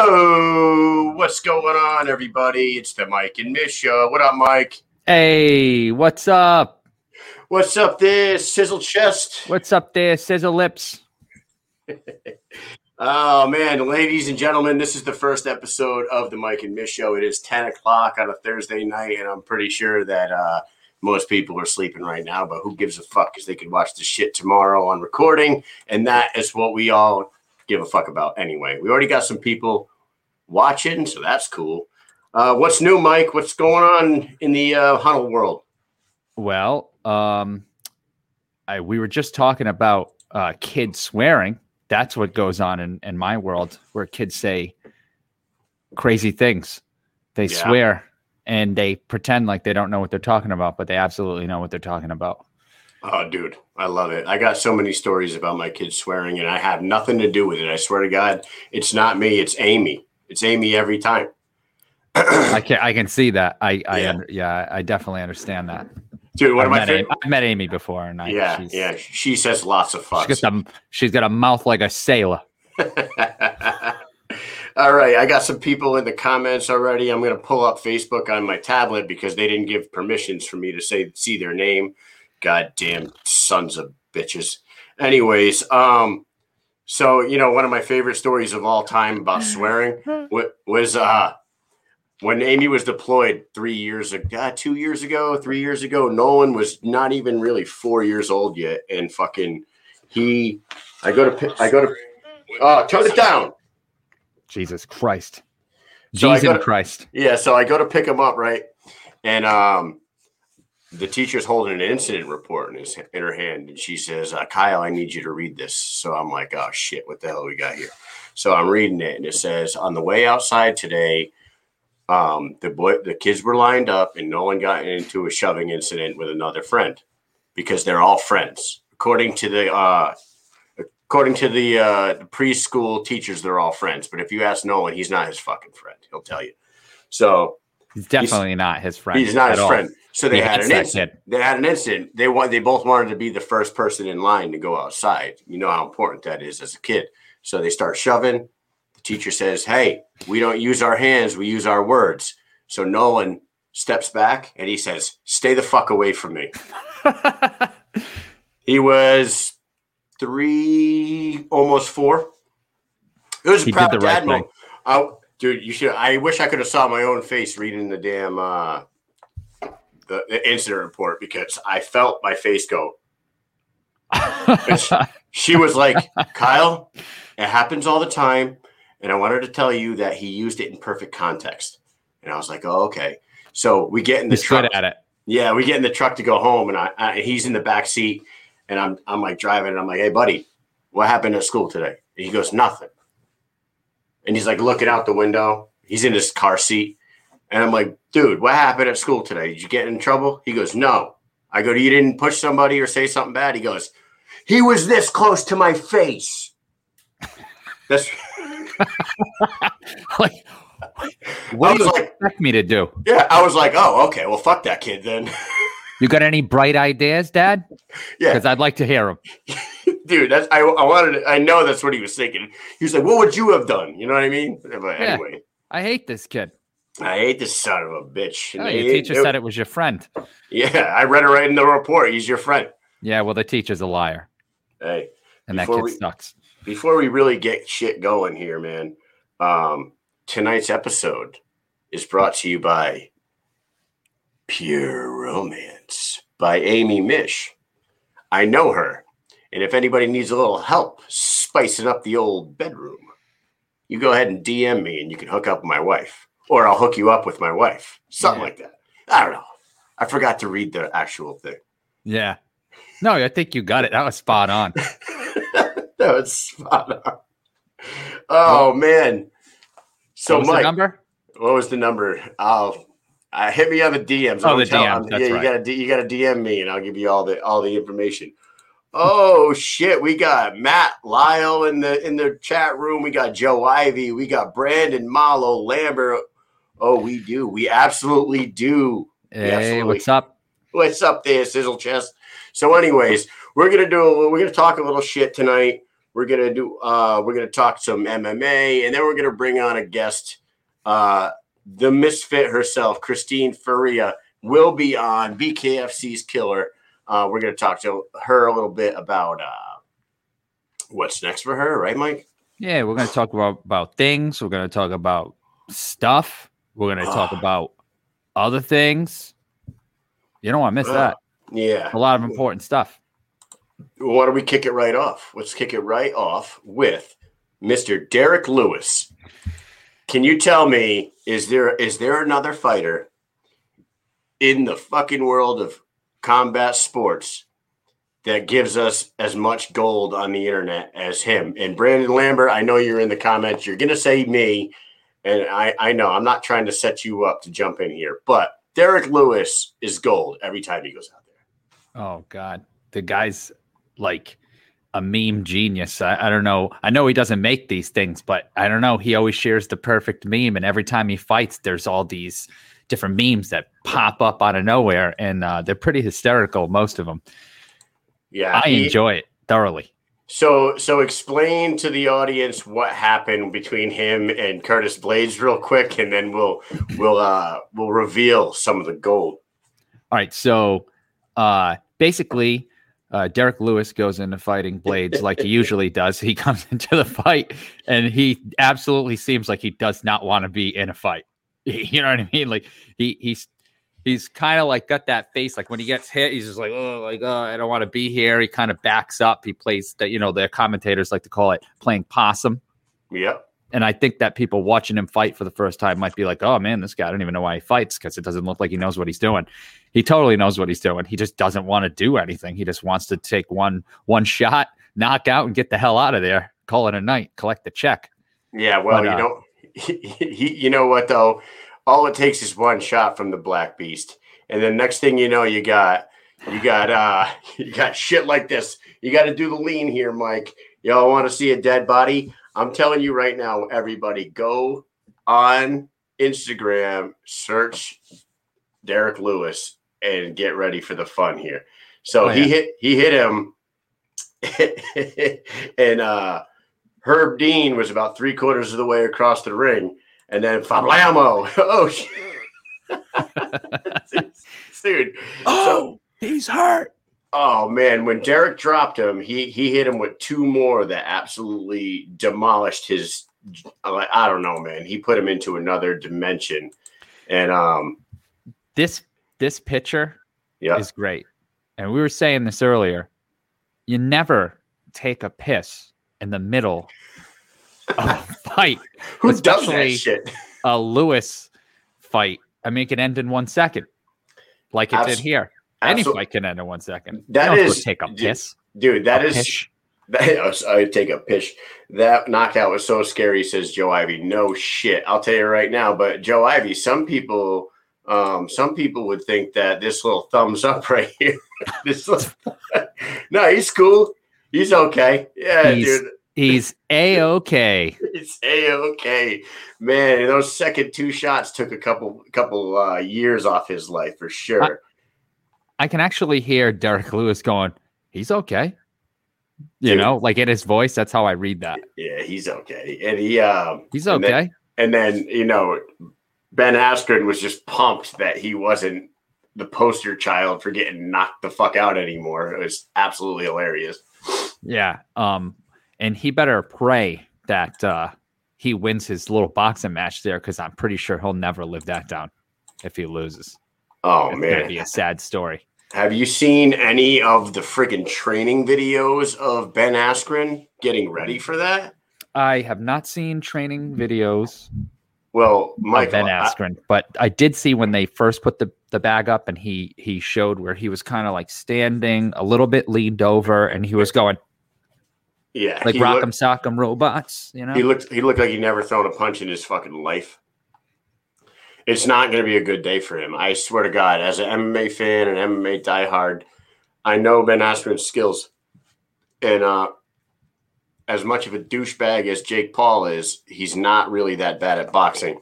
Oh, what's going on, everybody? It's the Mike and Mish show. What up, Mike? Hey, what's up? What's up there, Sizzle Chest? What's up there, Sizzle Lips? Oh, man, ladies and gentlemen, this is the first episode of the Mike and Mish show. It is 10 o'clock on a Thursday night, and I'm pretty sure that uh, most people are sleeping right now, but who gives a fuck because they could watch the shit tomorrow on recording, and that is what we all give a fuck about anyway. We already got some people watching, so that's cool. Uh, what's new, Mike? What's going on in the uh, Huddle world? Well, um, I, we were just talking about uh, kids swearing. That's what goes on in, in my world, where kids say crazy things. They Yeah. swear and they pretend like they don't know what they're talking about, but they absolutely know what they're talking about. Oh, dude, I love it. I got so many stories about my kids swearing, and I have nothing to do with it. I swear to God, it's not me. It's Amy. It's Amy every time. I can I can see that. I I Yeah. yeah, I definitely understand that. Dude, one I've of my Amy. I've met Amy before, and I Yeah, she's, yeah. She says lots of She's fucks. got, the, she's got a mouth like a sailor. All right, I got some people in the comments already. I'm going to pull up Facebook on my tablet because they didn't give permissions for me to say see their name. Goddamn sons of bitches. Anyways, um, so you know, one of my favorite stories of all time about swearing was uh when Amy was deployed three years ago, uh, two years ago, three years ago. Nolan was not even really four years old yet, and fucking he. I go to pi- I go to. Oh, turn it down. Jesus Christ. So Jesus Christ. Yeah, so I go to pick him up, right? And um the teacher's holding an incident report in his in her hand, and she says, uh, "Kyle, I need you to read this." So I'm like, "Oh shit, what the hell we got here?" So I'm reading it, and it says, "On the way outside today, um, the boy, the kids were lined up, and Nolan got into a shoving incident with another friend because they're all friends, according to the uh, according to the uh, the preschool teachers. They're all friends, but if you ask Nolan, he's not his fucking friend. He'll tell you." So He's definitely not his friend. He's not his all. friend. So they He had an incident. They had an incident. They want. They both wanted to be the first person in line to go outside. You know how important that is as a kid. So they start shoving. The teacher says, "Hey, we don't use our hands. We use our words." So Nolan steps back and he says, "Stay the fuck away from me." He was three, almost four. It was a He did proud the right moment. I, dude, you should. I wish I could have saw my own face reading the damn uh, the, the incident report because I felt my face go. She was like, "Kyle, it happens all the time, and I wanted to tell you that he used it in perfect context." And I was like, "Oh, okay." So we get in the He's truck. at it. Yeah, we get in the truck to go home, and I, I he's in the back seat, and I'm I'm like driving, and I'm like, "Hey, buddy, what happened at school today?" And he goes, "Nothing." And he's like looking out the window. He's in his car seat, and I'm like, "Dude, what happened at school today? Did you get in trouble?" He goes, "No." I go, "You didn't push somebody or say something bad?" He goes, "He was this close to my face." That's like, what do you like- expect me to do? yeah. I was like, "Oh, okay. Well, fuck that kid then." You got any bright ideas, Dad? yeah, Because I'd like to hear them. dude that's I, I wanted to, i know that's what he was thinking he was like what would you have done you know what i mean but Yeah. anyway I hate this kid. I hate this son of a bitch. Oh, your teacher they- said it was your friend. yeah i read it right in the report. He's your friend. Yeah, well, the teacher's a liar, hey and that kid we- sucks. before we really get shit going here man um tonight's episode is brought to you by pure romance by amy mish. I know her. And if anybody needs a little help spicing up the old bedroom you go ahead and dm me and you can hook up with my wife or i'll hook you up with my wife something Yeah. like that i don't know i forgot to read the actual thing Yeah. No, I think you got it. That was spot on. that was spot on oh man so what was the mike number? What was the number? I'll uh, hit me on the DMs. Oh, the DMs, yeah, you right. gotta you gotta DM me, and I'll give you all the all the information. Oh shit, we got Matt Lyle in the in the chat room. We got Joe Ivy. We got Brandon Malo Lambert. Oh, we do. We absolutely do. Hey, absolutely. what's up? What's up there, Sizzle Chest? So, anyways, we're gonna do we're gonna talk a little shit tonight. We're gonna do. Uh, we're gonna talk some MMA, and then we're gonna bring on a guest. Uh, the misfit herself, Christine Ferea, will be on BKFC's Killer. Uh, we're gonna talk to her a little bit about uh, what's next for her, right, Mike? Yeah, we're going to talk about, about things. We're going to talk about stuff. We're going to talk about other things. You don't want to miss that. Yeah. A lot of important stuff. Why don't we kick it right off? Let's kick it right off with Mr. Derrick Lewis. Can you tell me is there is there another fighter in the fucking world of combat sports that gives us as much gold on the internet as him? And Brandon Lambert, I know you're in the comments. You're gonna say me, and I I know I'm not trying to set you up to jump in here, but Derrick Lewis is gold every time he goes out there. Oh God, the guy's like a meme genius. I, I don't know. I know he doesn't make these things, but I don't know. He always shares the perfect meme, and every time he fights, there's all these different memes that pop up out of nowhere, and uh, they're pretty hysterical. Most of them. Yeah, I he- enjoy it thoroughly. So, so explain to the audience what happened between him and Curtis Blaydes, real quick, and then we'll we'll uh we'll reveal some of the gold. All right, so uh, basically, uh, Derrick Lewis goes into fighting Blaydes like he usually does. He comes into the fight, and he absolutely seems like he does not want to be in a fight. You know what I mean? Like he he's he's kind of like got that face. Like when he gets hit, he's just like, oh, like oh, I don't want to be here. He kind of backs up. He plays that you know the commentators like to call it playing possum. Yep. And I think that people watching him fight for the first time might be like, oh man, this guy, I don't even know why he fights because it doesn't look like he knows what he's doing. He totally knows what he's doing. He just doesn't want to do anything. He just wants to take one one shot, knock out, and get the hell out of there. Call it a night, collect the check. Yeah. Well, But, uh, you know, he, he, you know what though? All it takes is one shot from the Black Beast, and then next thing you know, you got you got uh you got shit like this. You got to do the lean here, Mike. Y'all want to see a dead body? I'm telling you right now, everybody, go on Instagram, search Derrick Lewis, and get ready for the fun here. So Oh, he hit he hit him, and uh Herb Dean was about three quarters of the way across the ring, and then Fablamo. Oh shit. Dude. So he's hurt. Oh man, when Derrick dropped him, he he hit him with two more that absolutely demolished his. I don't know, man. He put him into another dimension, and um, This this pitcher yeah, is great. And we were saying this earlier. You never take a piss in the middle a fight. who does that shit? a Lewis fight. I mean, it can end in one second, like it did here. Any Absol- fight can end in one second. That You don't have to is- take a piss. dude. That a is pish. that. I take a pitch. That knockout was so scary, says Joe Ivy. No shit, I'll tell you right now. But Joe Ivy, some people, um, some people would think that this little thumbs up right here. this little, no, he's cool. He's okay. Yeah, He's- dude. He's a okay. It's a okay, man. Those second two shots took a couple couple uh, years off his life for sure. I can actually hear Derrick Lewis going, "He's okay." You Dude. know, like in his voice. That's how I read that. yeah, he's okay, and he um, He's And then- okay. and then you know, Ben Askren was just pumped that he wasn't the poster child for getting knocked the fuck out anymore. It was absolutely hilarious. yeah. Um, and he better pray that uh he wins his little boxing match there because I'm pretty sure he'll never live that down if he loses. Oh it's gonna man, be a sad story. have you seen any of the friggin' training videos of Ben Askren getting ready for that? I have not seen training videos Well, Michael, Ben I- Askren, but I did see when they first put the, the bag up and he he showed where he was kind of like standing a little bit leaned over and he was going yeah, like rock'em looked- sock'em robots, you know? He looked he looked like he never thrown a punch in his fucking life. It's not going to be a good day for him. I swear to God, as an MMA fan and MMA diehard, I know Ben Askren's skills, and uh, as much of a douchebag as Jake Paul is, he's not really that bad at boxing.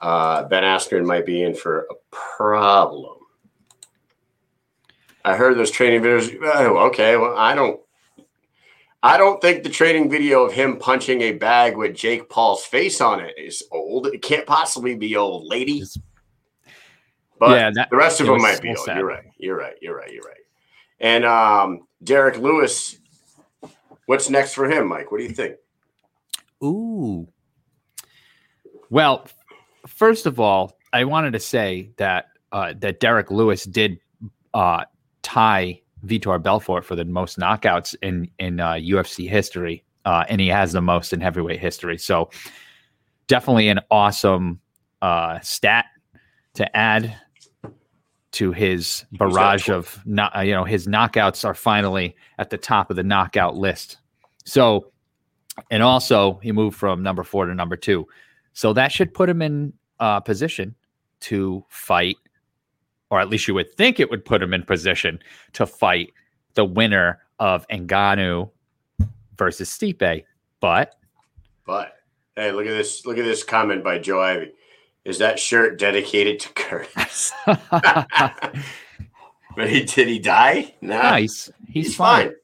Uh, ben Askren might be in for a problem. I heard those training videos. Oh, okay, well, I don't. I don't think the training video of him punching a bag with Jake Paul's face on it is old. It can't possibly be old, lady. But yeah, that, the rest of them might be old. sad. You're right. You're right. You're right. You're right. And um, Derrick Lewis, what's next for him, Mike? What do you think? Ooh. Well, first of all, I wanted to say that uh, that Derrick Lewis did uh, tie Vitor Belfort for the most knockouts in in uh, UFC history, uh, and he has the most in heavyweight history. So, definitely an awesome uh, stat to add to his barrage of uh, you know his knockouts are finally at the top of the knockout list. So and also he moved from number four to number two. So that should put him in uh, position to fight, or at least you would think it would put him in position to fight the winner of Ngannou versus Stipe. But But hey, look at this! Look at this comment by Joe Ivy. Is that shirt dedicated to Curtis? but he did he die? No, nice, he's, he's fine. fine.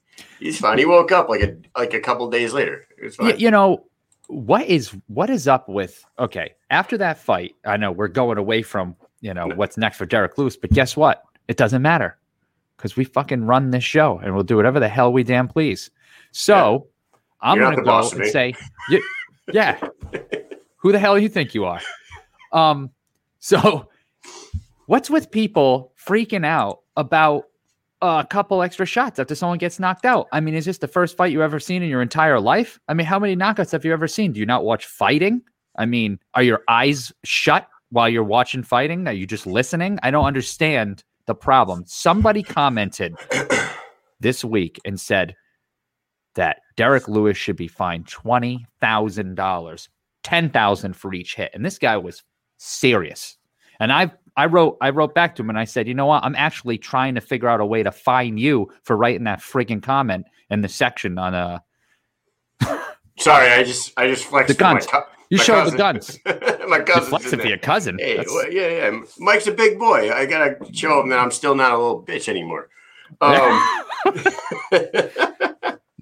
He's fine. He woke up like a like a couple days later. It was Y- fine. you know what is what is up with okay after that fight i know we're going away from you know what's next for derrick lewis but guess what it doesn't matter because we fucking run this show and we'll do whatever the hell we damn please so i'm You're gonna go and say yeah who the hell do you think you are um so what's with people freaking out about a couple extra shots after someone gets knocked out. I mean, is this the first fight you've ever seen in your entire life? I mean, how many knockouts have you ever seen? Do you not watch fighting? I mean, are your eyes shut while you're watching fighting? Are you just listening? I don't understand the problem. Somebody commented this week and said that Derrick Lewis should be fined twenty thousand dollars, ten thousand for each hit, and this guy was serious. And I I wrote I wrote back to him and I said, you know what? I'm actually trying to figure out a way to fine you for writing that friggin' comment in the section on uh Sorry, I just I just flexed The my guns. co- you my showed the guns. my cousin. flex it for your cousin. Hey, well, yeah, yeah. Mike's a big boy. I gotta show him that I'm still not a little bitch anymore. Um,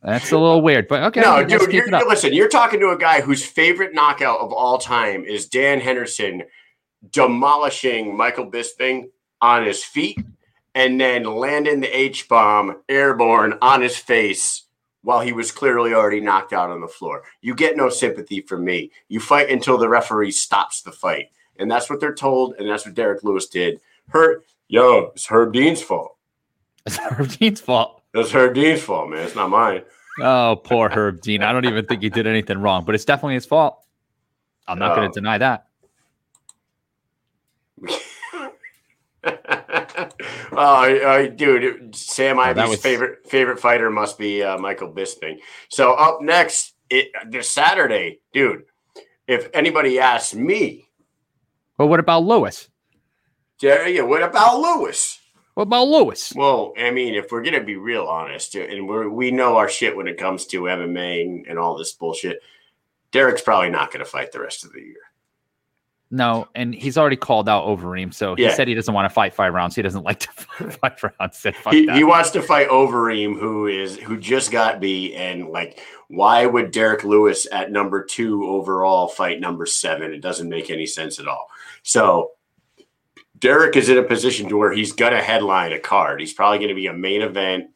That's a little weird, but okay. no, dude, you're, listen. You're talking to a guy whose favorite knockout of all time is Dan Henderson demolishing Michael Bisping on his feet and then landing the H bomb airborne on his face while he was clearly already knocked out on the floor. You get no sympathy from me. You fight until the referee stops the fight, and that's what they're told, and that's what Derrick Lewis did. Herb, yo, it's Herb Dean's fault. It's Herb Dean's fault. It's Herb Dean's fault, man. It's not mine. Oh, poor Herb Dean. I don't even think he did anything wrong, but it's definitely his fault. I'm not going to deny that. Oh, uh, dude, Sam Ivy's was- favorite favorite fighter must be uh, Michael Bisping. So up next, it, this Saturday, dude. If anybody asks me, well, what about Lewis? yeah, yeah, what about Lewis? What about Lewis? Well, I mean, if we're gonna be real honest, and we we know our shit when it comes to MMA and, and all this bullshit, Derrick's probably not gonna fight the rest of the year. No, and he's already called out Overeem, so he Yeah. said he doesn't want to fight five rounds. He doesn't like to fight five rounds. Said, Fuck he, that. he wants to fight Overeem, who is who just got beat, and like, why would Derrick Lewis at number two overall fight number seven? It doesn't make any sense at all. So Derrick is in a position to where he's gonna headline a card. He's probably gonna be a main event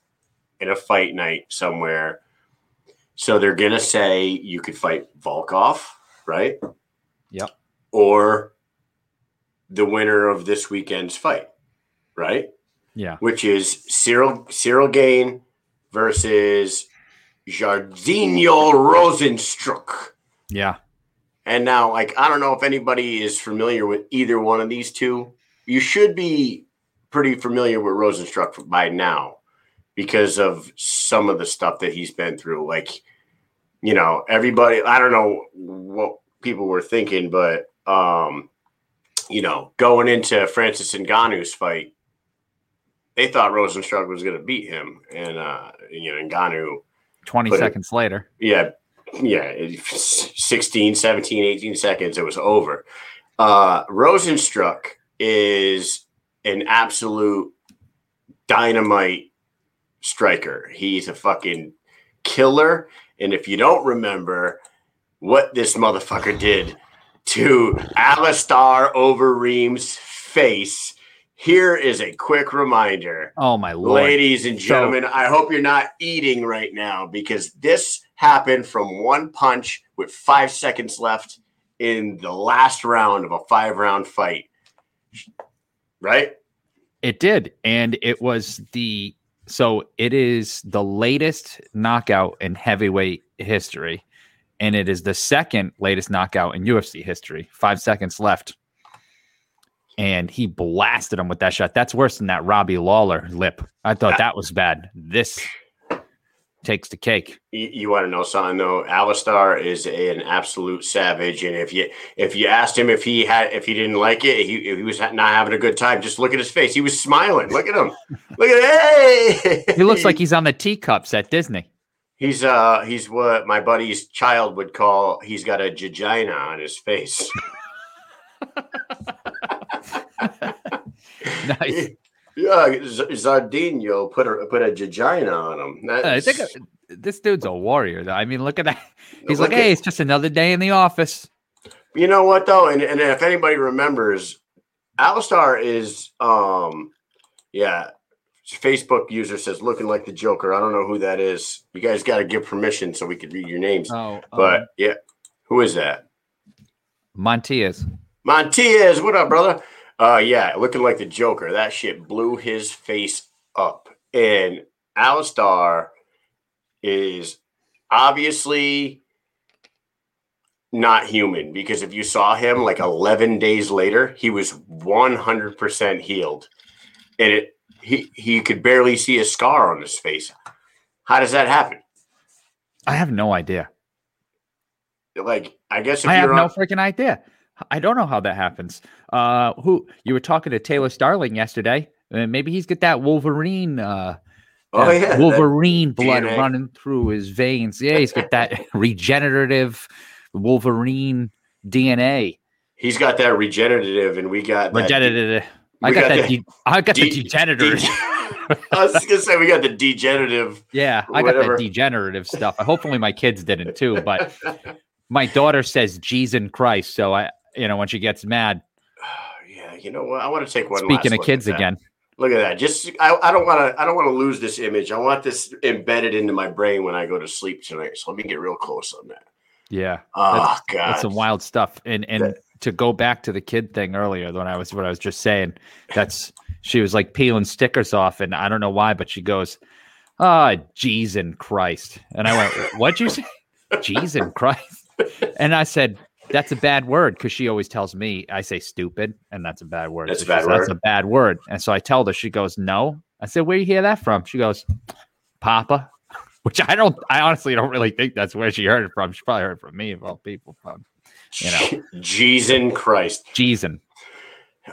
in a fight night somewhere. So they're gonna say you could fight Volkov, right? Yep. Or the winner of this weekend's fight, right? yeah. which is Ciryl Ciryl Gane versus Jairzinho Rozenstruik. Yeah. And now, like, I don't know if anybody is familiar with either one of these two. You should be pretty familiar with Rozenstruik by now because of some of the stuff that he's been through. Like, you know, everybody, I don't know what people were thinking, but, um, you know, going into Francis Ngannou's fight, they thought Rozenstruik was going to beat him. And, uh, you know, Ngannou 20 But it- seconds later. yeah yeah it- 16 17 18 seconds it was over uh rozenstruik is an absolute dynamite striker he's a fucking killer. And if you don't remember what this motherfucker did to Alistair Overeem's face, here is a quick reminder. Oh my lord. Ladies and gentlemen, I hope you're not eating right now because this happened from one punch with five seconds left in the last round of a five round fight. Right? It did. And it was the so it is the latest knockout in heavyweight history. And it is the second latest knockout in UFC history. Five seconds left. And he blasted him with that shot. That's worse than that Robbie Lawler lip. I thought that was bad. This takes the cake. You, you want to know something though? Alistair is a, an absolute savage, and if you if you asked him if he had if he didn't like it, he, if he was not having a good time. Just look at his face; he was smiling. Look at him. look at hey. He looks like he's on the teacups at Disney. He's uh he's what my buddy's child would call. He's got a vagina on his face. nice. Yeah, Jairzinho put a put a vagina on him. That's, I think uh, this dude's a warrior, though. I mean, look at that. He's like, hey, it's just another day in the office. You know what though, and, and if anybody remembers, Alistair is um yeah. Facebook user says looking like the Joker. I don't know who that is. You guys got to give permission so we could read your names. Oh, but yeah, who is that? Montias. Montias, what up, brother? Uh yeah, looking like the Joker. That shit blew his face up. And Alistair is obviously not human because if you saw him like 11 days later, he was 100% healed. And it he he could barely see a scar on his face. How does that happen? I have no idea. Like I guess if I have you're no on, freaking idea. I don't know how that happens. Uh, who you were talking to Taylor Starling yesterday? Uh, maybe he's got that Wolverine. Uh, oh that yeah, Wolverine blood DNA. running through his veins. Yeah, he's got that regenerative Wolverine DNA. he's got that regenerative, and we got that Regenerative. I got, got that. the De- I got the de- I was gonna say we got the degenerative. yeah, I got that degenerative stuff. Hopefully, my kids didn't too. But my daughter says "Jesus Christ," so I, you know, when she gets mad. yeah, you know what? I want to take one. last Speaking of kids again, look at that. Just I, I don't want to. I don't want to lose this image. I want this embedded into my brain when I go to sleep tonight. So let me get real close on that. yeah, Oh ah, God, that's some wild stuff. And and That- to go back to the kid thing earlier, when I was what I was just saying, that's she was like peeling stickers off, and I don't know why, but she goes, "Ah, jeez and Christ," and I went, "What'd you say, jeez and Christ?" And I said. That's a bad word because she always tells me I say stupid, and that's a bad word. That's a bad says, That's word. a bad word. And so I tell her, she goes, "No." I said, "Where you hear that from?" She goes, "Papa," which I don't. I honestly don't really think that's where she heard it from. She probably heard it from me, of all people, from you know. Jesus Christ, Jeezin.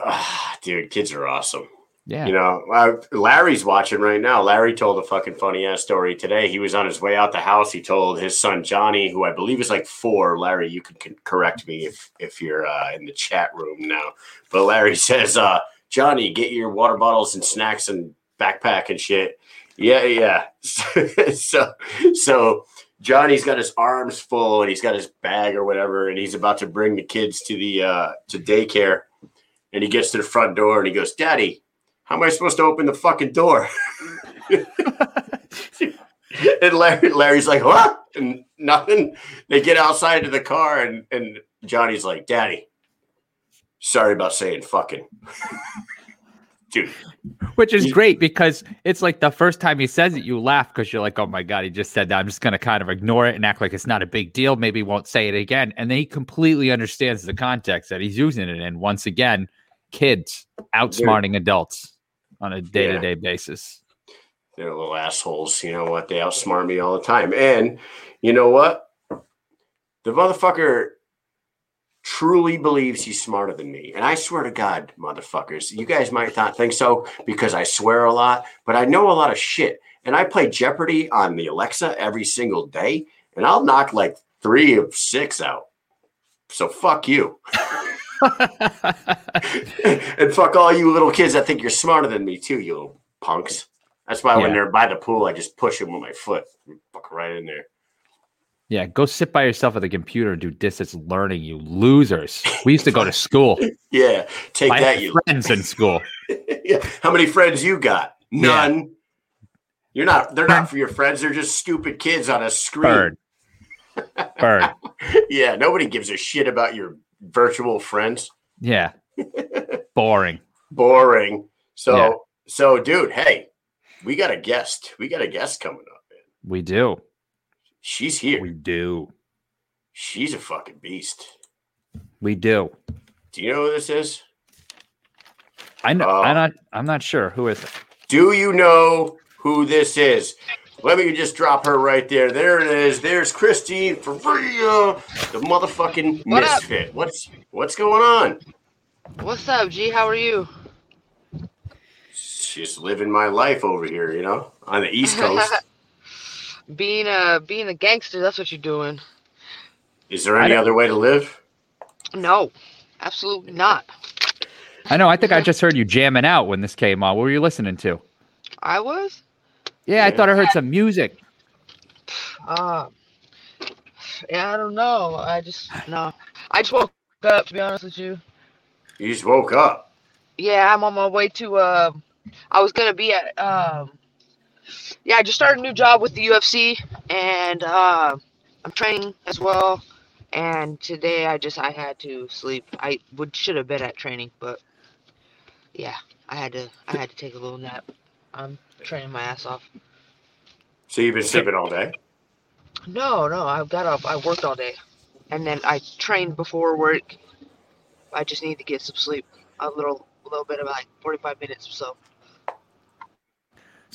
Ah, dude, kids are awesome. Yeah. You know, uh, Larry's watching right now. Larry told a fucking funny ass story today. He was on his way out the house. He told his son Johnny, who I believe is like four. Larry, you can, can correct me if if you're uh, in the chat room now. But Larry says, uh, "Johnny, get your water bottles and snacks and backpack and shit." Yeah, yeah. so, so Johnny's got his arms full and he's got his bag or whatever, and he's about to bring the kids to the uh, to daycare. And he gets to the front door and he goes, "Daddy." How am I supposed to open the fucking door? and Larry, Larry's like, what? And nothing. They get outside to the car, and, and Johnny's like, Daddy, sorry about saying fucking. Dude, Which is great because it's like the first time he says it, you laugh because you're like, oh my God, he just said that. I'm just going to kind of ignore it and act like it's not a big deal. Maybe won't say it again. And then he completely understands the context that he's using it in. Once again, kids outsmarting adults on a day to day basis. they're little assholes. You know what? They outsmart me all the time. And you know what? The motherfucker truly believes he's smarter than me. And I swear to God, motherfuckers, you guys might not think so because I swear a lot, but I know a lot of shit. And I play Jeopardy on the Alexa every single day, and I'll knock like three of six out. So fuck you. and fuck all you little kids that think you're smarter than me, too, you little punks. That's why when they're by the pool, I just push them with my foot, fuck right in there. Yeah, go sit by yourself at the computer and do distance learning, you losers. We used to go to school. Yeah, take I that, you. friends in school. yeah. How many friends you got? Yeah. None. You're not. They're not for your friends. They're just stupid kids on a screen. Bird. Bird. Yeah, nobody gives a shit about your virtual friends. Yeah. Boring. Boring. So, Yeah. so, dude, hey, we got a guest. We got a guest coming up. Man. We do. She's here. We do. She's a fucking beast. We do. Do you know who this is? I know. Oh. Uh, I'm not. I'm not sure. Who is it? Do you know who this is? Let me just drop her right there. There it is. There's Christine Ferea, the motherfucking What up? misfit. What's what's going on? What's up, G? How are you? Just living my life over here, you know, on the East Coast. Being a being a gangster, that's what you're doing. is there any other way to live? No, absolutely not. I know. I think I just heard you jamming out when this came on. What were you listening to? I was. Yeah, I thought I heard some music. Uh, yeah, I don't know. I just no. I just woke up. To be honest with you. You just woke up. Yeah, I'm on my way to. Uh, I was gonna be at. Um, yeah, I just started a new job with the UFC, and uh, I'm training as well. And today I just I had to sleep. I would should have been at training, but yeah, I had to I had to take a little nap. I'm training my ass off. So you've been sleeping all day. No, no, I got up. I worked all day, and then I trained before work. I just need to get some sleep. A little, a little bit of like 45 minutes or so.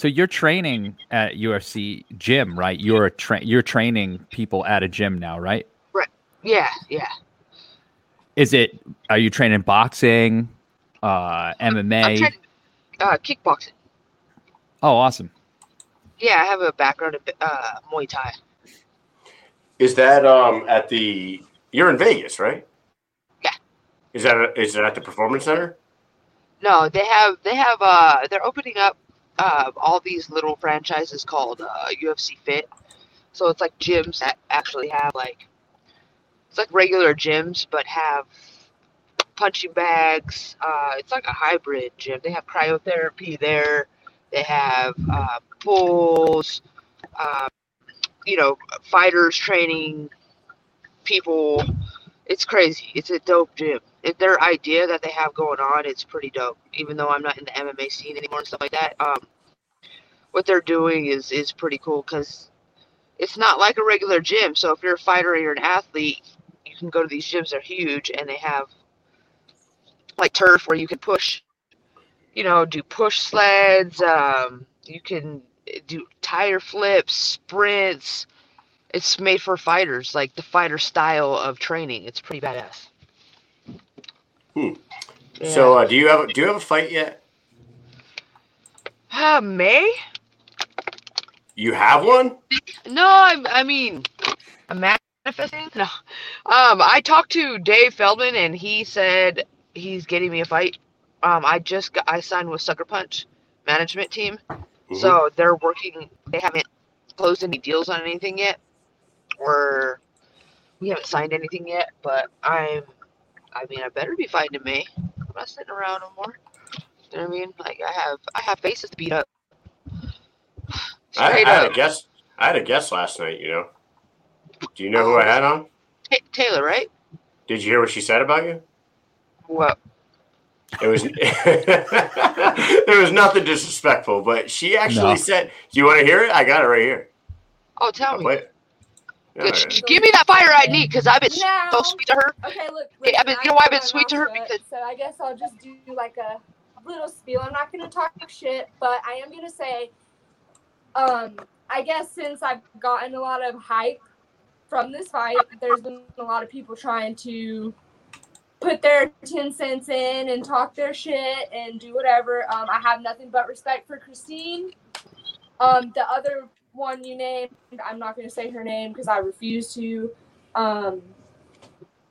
So you're training at UFC gym, right? You're a tra- you're training people at a gym now, right? Right. Yeah, yeah. Is it? Are you training boxing, uh, I'm MMA? training uh, kickboxing. oh, awesome. Yeah, I have a background in uh, Muay Thai. Is that um at the? You're in Vegas, right? Yeah. Is that a, is it at the Performance Center? No, they have they have uh they're opening up uh all these little franchises called uh, UFC Fit. So it's like gyms that actually have like it's like regular gyms but have punching bags. Uh, it's like a hybrid gym. They have cryotherapy there. They have uh, pools. Uh, you know, fighters training people. It's crazy. It's a dope gym. If their idea that they have going on, it's pretty dope. Even though I'm not in the MMA scene anymore and stuff like that, um, what they're doing is is pretty cool because it's not like a regular gym. So if you're a fighter or you're an athlete, you can go to these gyms. They're huge and they have like turf where you can push, you know, do push sleds. Um, you can do tire flips, sprints. It's made for fighters, like the fighter style of training. It's pretty badass. Hmm. Yeah. So uh, do you have do you have a fight yet? Uh, May? You have one? No, I, I mean, I'm manifesting. No, um, I talked to Dave Feldman and he said he's getting me a fight. Um, I just got, I signed with Sucker Punch management team, Mhm. so they're working. They haven't closed any deals on anything yet, or we haven't signed anything yet. But I'm, I mean, I better be fighting in May. I'm not sitting around no more. You know what I mean? Like I have, I have faces to beat up. I, I Straight had a up, guess. I had a guess last night. You know. Do you know who I uh-huh. had on? Ta- Taylor, right? Did you hear what she said about you? What? It was there was nothing disrespectful, but she actually No. said, "Do you want to hear it? I got it right here. Oh, tell I'll me. play it." Yeah, Yeah, j- j- give me that fire I need because I've been so sweet to her. Okay, look. Hey, I've been- you know why I've been sweet to her? Because- so I guess I'll just do like a little spiel. I'm not gonna talk shit, but I am gonna say, um, I guess since I've gotten a lot of hype from this fight, there's been a lot of people trying to put their ten cents in and talk their shit and do whatever. Um, I have nothing but respect for Christine. Um, the other one you named, I'm not gonna say her name because I refuse to. Um,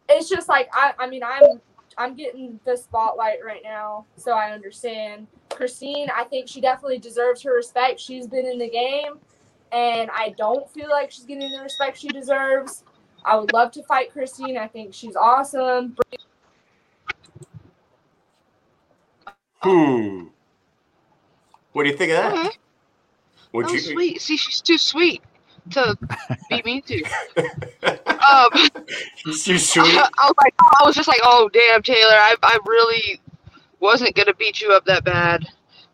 it's just like I, I mean I'm I'm getting the spotlight right now, so I understand. Christine, I think she definitely deserves her respect. She's been in the game, and I don't feel like she's getting the respect she deserves. I would love to fight Christine. I think she's awesome. Hmm. What do you think of that? Okay. Would oh, you? sweet. See, she's too sweet to be mean to. Um, She's too sweet. I was like, I was just like, oh damn, Taylor, I, I really wasn't gonna beat you up that bad.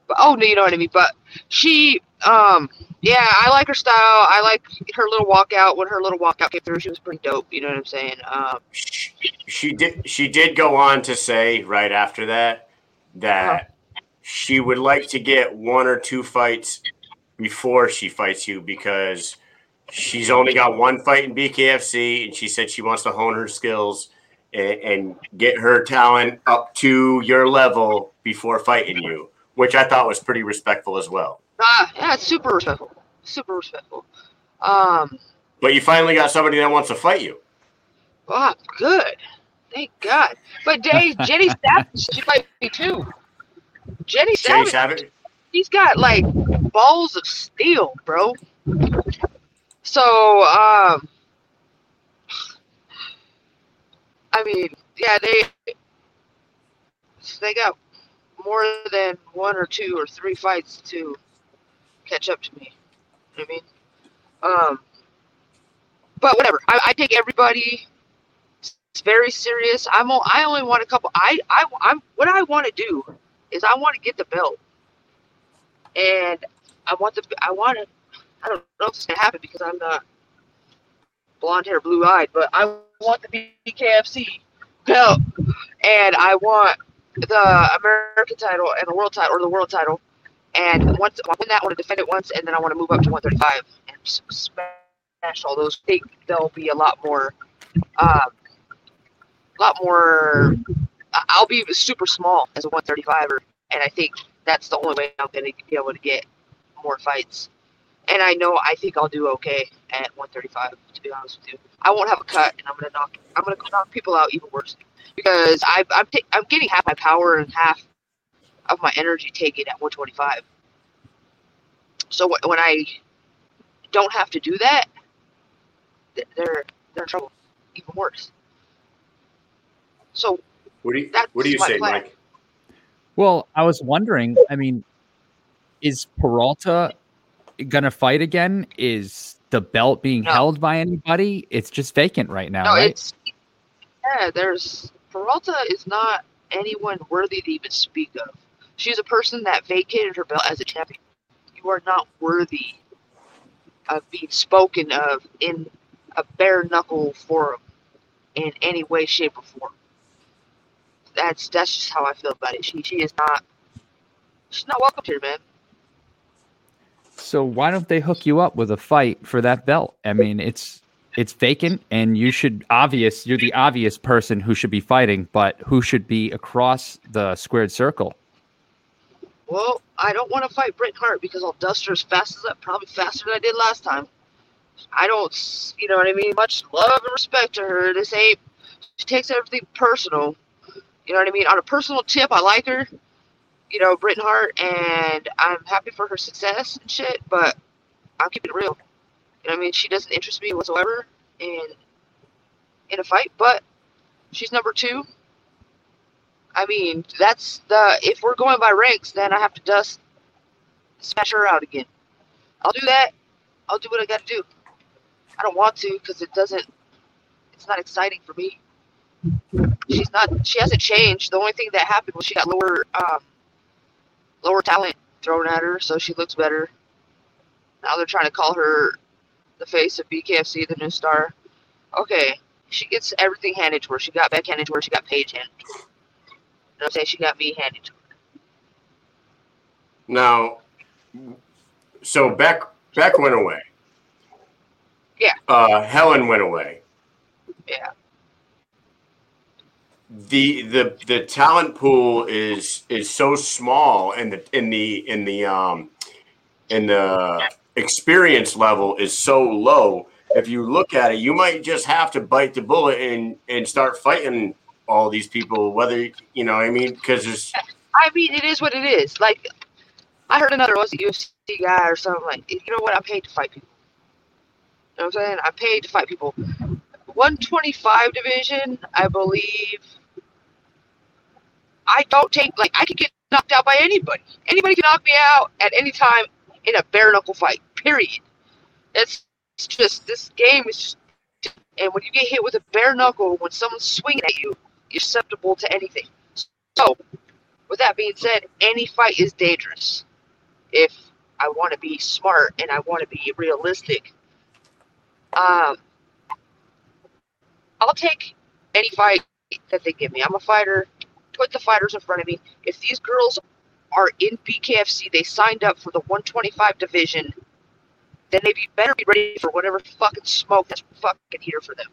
But oh no, you know what I mean. But she, um, yeah, I like her style. I like her little walkout. When her little walkout came through, she was pretty dope. You know what I'm saying? Um, She, she did. She did go on to say right after that that she would like to get one or two fights before she fights you because she's only got one fight in BKFC, and she said she wants to hone her skills and, and get her talent up to your level before fighting you, which I thought was pretty respectful as well. ah, yeah, it's super respectful. Super respectful. Um, But you finally got somebody that wants to fight you. Oh, good. Thank God. But Dave, Jenny Savage, she fight me too. Jenny Jenny Savage, Savage. He's got like balls of steel, bro. So, um, I mean, yeah, they they got more than one or two or three fights to catch up to me. You know I mean? Um, but whatever. I, I take everybody it's very serious. I'm I only want a couple. I I I'm what I want to do is I want to get the belt, and I want the I want to. I don't know if it's gonna happen because I'm not blonde hair, blue eyed, but I want the BKFC belt, and I want the American title and the world title or the world title. And once I win that, I want to defend it once, and then I want to move up to 135 and smash all those. I think there'll be a lot more, um, a lot more. I'll be super small as a 135er, and I think that's the only way I'm going to be able to get more fights. And I know I think I'll do okay at 135. To be honest with you, I won't have a cut, and I'm gonna knock. I'm gonna knock people out even worse because I, I'm ta- I'm getting half my power and half of my energy taken at 125. So wh- when I don't have to do that, th- they're they're in trouble, even worse. So What do you What do you say, plan. Mike? Well, I was wondering. I mean, is Peralta gonna fight again? Is the belt being No. held by anybody? It's just vacant right now, no, right? it's yeah. There's Peralta is not anyone worthy to even speak of. She's a person that vacated her belt as a champion. You are not worthy of being spoken of in a bare knuckle forum in any way, shape, or form. That's that's just how I feel about it. She she is not she's not welcome here, man. So why don't they hook you up with a fight for that belt? I mean, it's it's vacant, and you should obvious. You're the obvious person who should be fighting, but who should be across the squared circle? Well, I don't want to fight Britain Hart because I'll dust her as fast as that, probably faster than I did last time. I don't, you know what I mean? Much love and respect to her. This ain't, she takes everything personal. You know what I mean? On a personal tip, I like her, you know, Britain Hart, and I'm happy for her success and shit, but I'm keeping it real. You know I mean? She doesn't interest me whatsoever in in a fight, but she's number two. I mean, that's the if we're going by ranks, then I have to dust smash her out again. I'll do that. I'll do what I got to do. I don't want to because it doesn't. It's not exciting for me. Not. She hasn't changed. The only thing that happened was she got lower, um, lower talent thrown at her, so she looks better. Now they're trying to call her the face of BKFC, the new star. Okay, she gets everything handed to her. She got Beck handed to her. She got Paige handed to her. You know what I'm saying? She got me handed to her. Now, so Beck Beck went away. Yeah. Uh, Helen went away. Yeah. The the the talent pool is is so small, and the in the in the um in the experience level is so low. If you look at it, you might just have to bite the bullet and and start fighting all these people. Whether you know, I mean, because there's I mean, it is what it is. Like, I heard another was a UFC guy or something like, you know what? I'm paid to fight people. You know what I'm saying? I'm paid to fight people. 125 division, I believe. I don't take like I could get knocked out by anybody. Anybody can knock me out at any time in a bare knuckle fight. Period. It's just this game is just. And when you get hit with a bare knuckle, when someone's swinging at you, you're susceptible to anything. So, with that being said, any fight is dangerous. If I want to be smart and I want to be realistic, um, I'll take any fight that they give me. I'm a fighter. Put the fighters in front of me. If these girls are in BKFC, they signed up for the 125 division, then they be better be ready for whatever fucking smoke that's fucking here for them.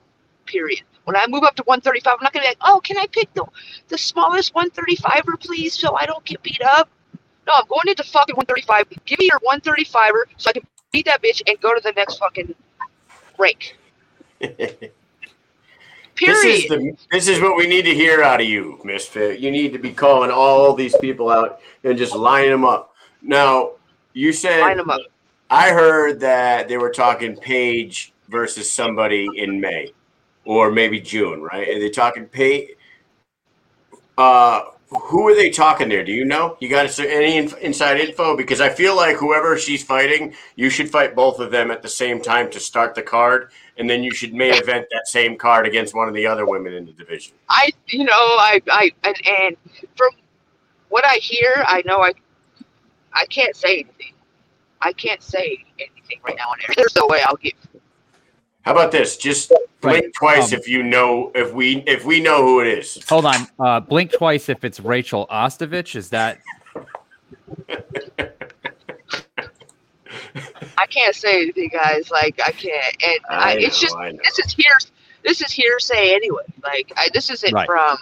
Period. When I move up to 135, I'm not gonna be like, oh, can I pick the the smallest 135er, please, so I don't get beat up? No, I'm going into fucking 135. Give me your 135er so I can beat that bitch and go to the next fucking rank. This is the this is what we need to hear out of you, Misfit. You need to be calling all these people out and just lining them up. Now, you said Line them up. I heard that they were talking Paige versus somebody in May or maybe June, right? Are they talking Paige? Uh, who are they talking there? Do you know? You got any in- inside info? Because I feel like whoever she's fighting, you should fight both of them at the same time to start the card, and then you should main event that same card against one of the other women in the division. I, you know, I, I, and, and from what I hear, I know I, I can't say anything. I can't say anything right now on air. There's no way I'll get. How about this? Just blink Right, twice um, if you know if we if we know who it is. Hold on. Uh, blink twice if it's Rachael Ostovich. Is that I can't say anything, guys. Like I can't, and I, I it's just I this is here. This is hearsay anyway. Like I, this isn't Right. from.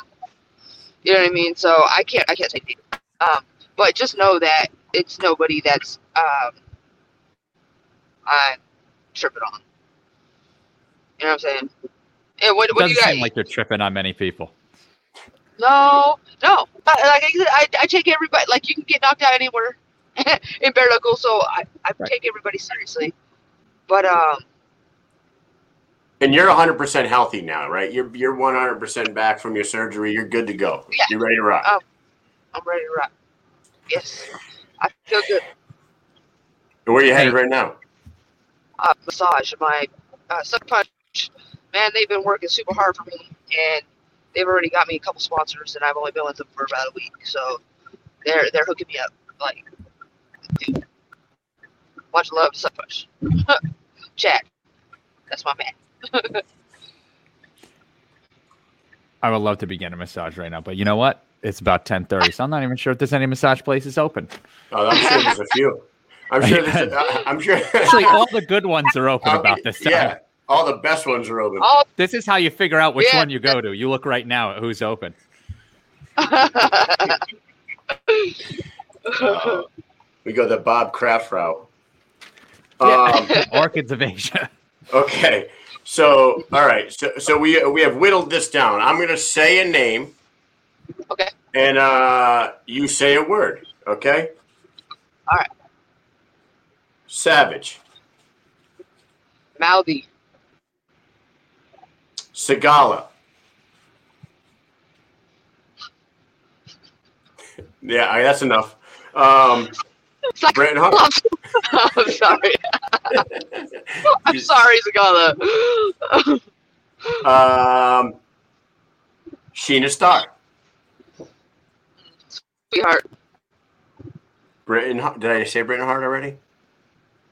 You know what I mean? So I can't. I can't say anything. Um, but just know that it's nobody that's um. I'm tripping on. You know what I'm saying? And what, it what do doesn't you got? seem like you're tripping on many people? No, no. But like I said, I, I take everybody. Like you can get knocked out anywhere in bare knuckle, so I, I Right. take everybody seriously. But um, And you're 100% healthy now, right? You're you're 100% back from your surgery. You're good to go. Yeah. You're ready to rock. Oh. I'm ready to rock. Yes, I feel good. Where are you headed right now? Uh, massage, my uh, suck punch. Man, they've been working super hard for me, and they've already got me a couple sponsors, and I've only been with them for about a week. So they're they're hooking me up. Like, dude, much love to suck punch. Chad, that's my man. I would love to be getting a massage right now, but you know what? It's about ten thirty, so I'm not even sure if there's any massage places open. Oh, I'm sure there's a few. I'm sure. There's a, I'm sure. Actually, all the good ones are open I'll- about this time. Yeah, all the best ones are open. Oh, This is how you figure out which Yeah. one you go to. You look right now at who's open. Uh, we go the Bob Kraft route. Yeah. Um, Orchids of Asia. okay, so all right, so so we we have whittled this down. I'm gonna say a name. Okay. And uh, you say a word. Okay. All right. Savage. Mouthy, Sagala. Yeah, I- that's enough. Um, It's like- Bret Hart. I'm sorry. I'm sorry, Zagala. Um, Sheena Star. Sweetheart. Britain. Hart- Did I say Britain Hart already?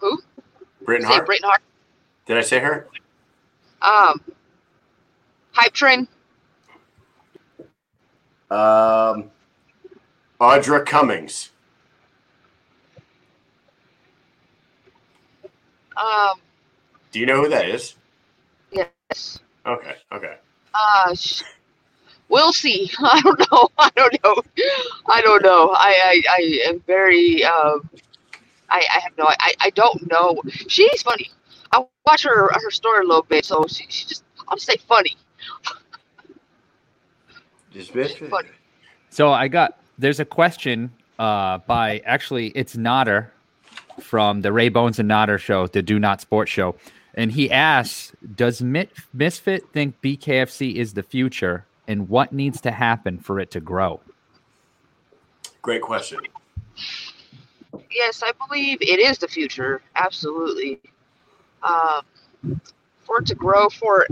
Who? Britain Hart. Britain Hart. Did I say her? Um, Hype Train. Um, Audra Cummings. Um, Do you know who that is? yes. Okay. Okay. Uh, sh- we'll see. I don't know. I don't know. I don't know. I, I, I am very, um, I, I have no, I, I don't know. She's funny. I watch her, her story a little bit, so she, she just, I'll say funny. Just So I got there's a question uh, by actually it's Nodder from the Ray Bones and Nodder show, the Do Not Sports show, and he asks, "Does Mit- Misfit think BKFC is the future, and what needs to happen for it to grow?" Great question. Yes, I believe it is the future. Absolutely. Um, for it to grow, for it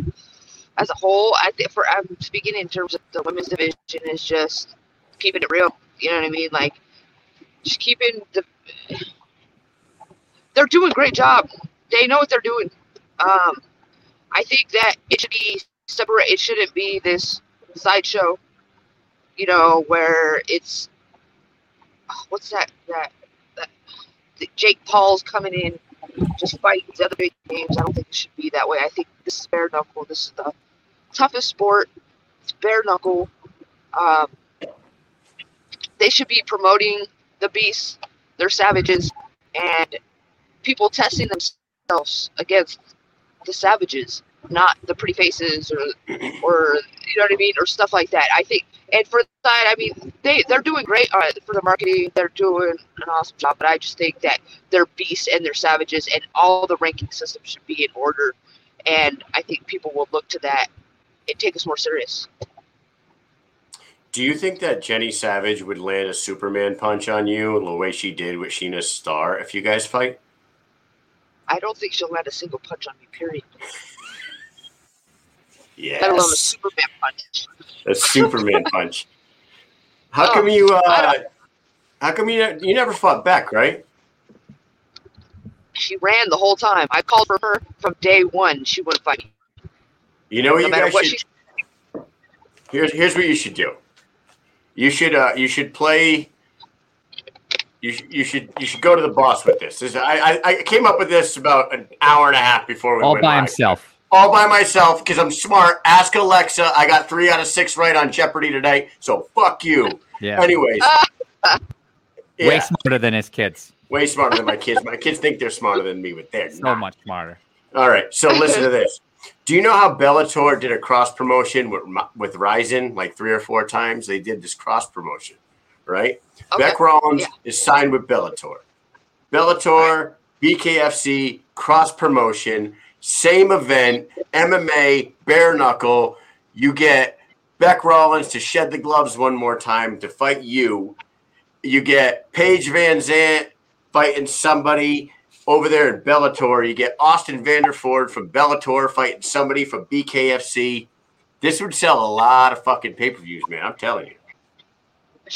as a whole, I think for I'm speaking in terms of the women's division is just keeping it real. You know what I mean? Like just keeping the. They're doing a great job. They know what they're doing. Um, I think that it should be separate. It shouldn't be this sideshow. You know where it's what's that that that Jake Paul's coming in, just fighting the other big names. I don't think it should be that way. I think this is bare knuckle. This is the toughest sport. It's bare knuckle. Um, they should be promoting the beasts, they're savages, and people testing themselves against the savages, not the pretty faces or or you know what I mean, or stuff like that. I think, and for that, I mean, they they're doing great uh, for the marketing. They're doing an awesome job, but I just think that they're beasts and they're savages, and all the ranking system should be in order. And I think people will look to that and take us more serious. Do you think that Jenny Savage would land a Superman punch on you the way she did with Sheena Starr if you guys fight? I don't think she'll land a single punch on me. Period. Yes. Let alone a Superman punch. A Superman punch. How Oh, come you? Uh, how come you? You never fought back, right? She ran the whole time. I called for her from day one. She wouldn't fight me. You know what No you matter guys what should. she Here's here's what you should do. You should uh you should play. You, sh- you should you should go to the boss with this. this I, I I came up with this about an hour and a half before we All went by live. himself. all by myself because I'm smart. Ask Alexa. I got three out of six right on Jeopardy today. So fuck you. Yeah, Anyways. Ah. yeah, way smarter than his kids. way smarter than my kids. My kids think they're smarter than me, but they're So not. much smarter. All right. So listen to this. Do you know how Bellator did a cross promotion with with Rizin like three or four times? They did this cross promotion, right? Okay. Bec Rawlings Yeah. is signed with Bellator. Bellator, BKFC, cross promotion, same event, MMA, bare knuckle. You get Bec Rawlings to shed the gloves one more time to fight you. You get Paige VanZant fighting somebody over there in Bellator. You get Austin Vanderford from Bellator fighting somebody from BKFC. This would sell a lot of fucking pay per views, man. I'm telling you.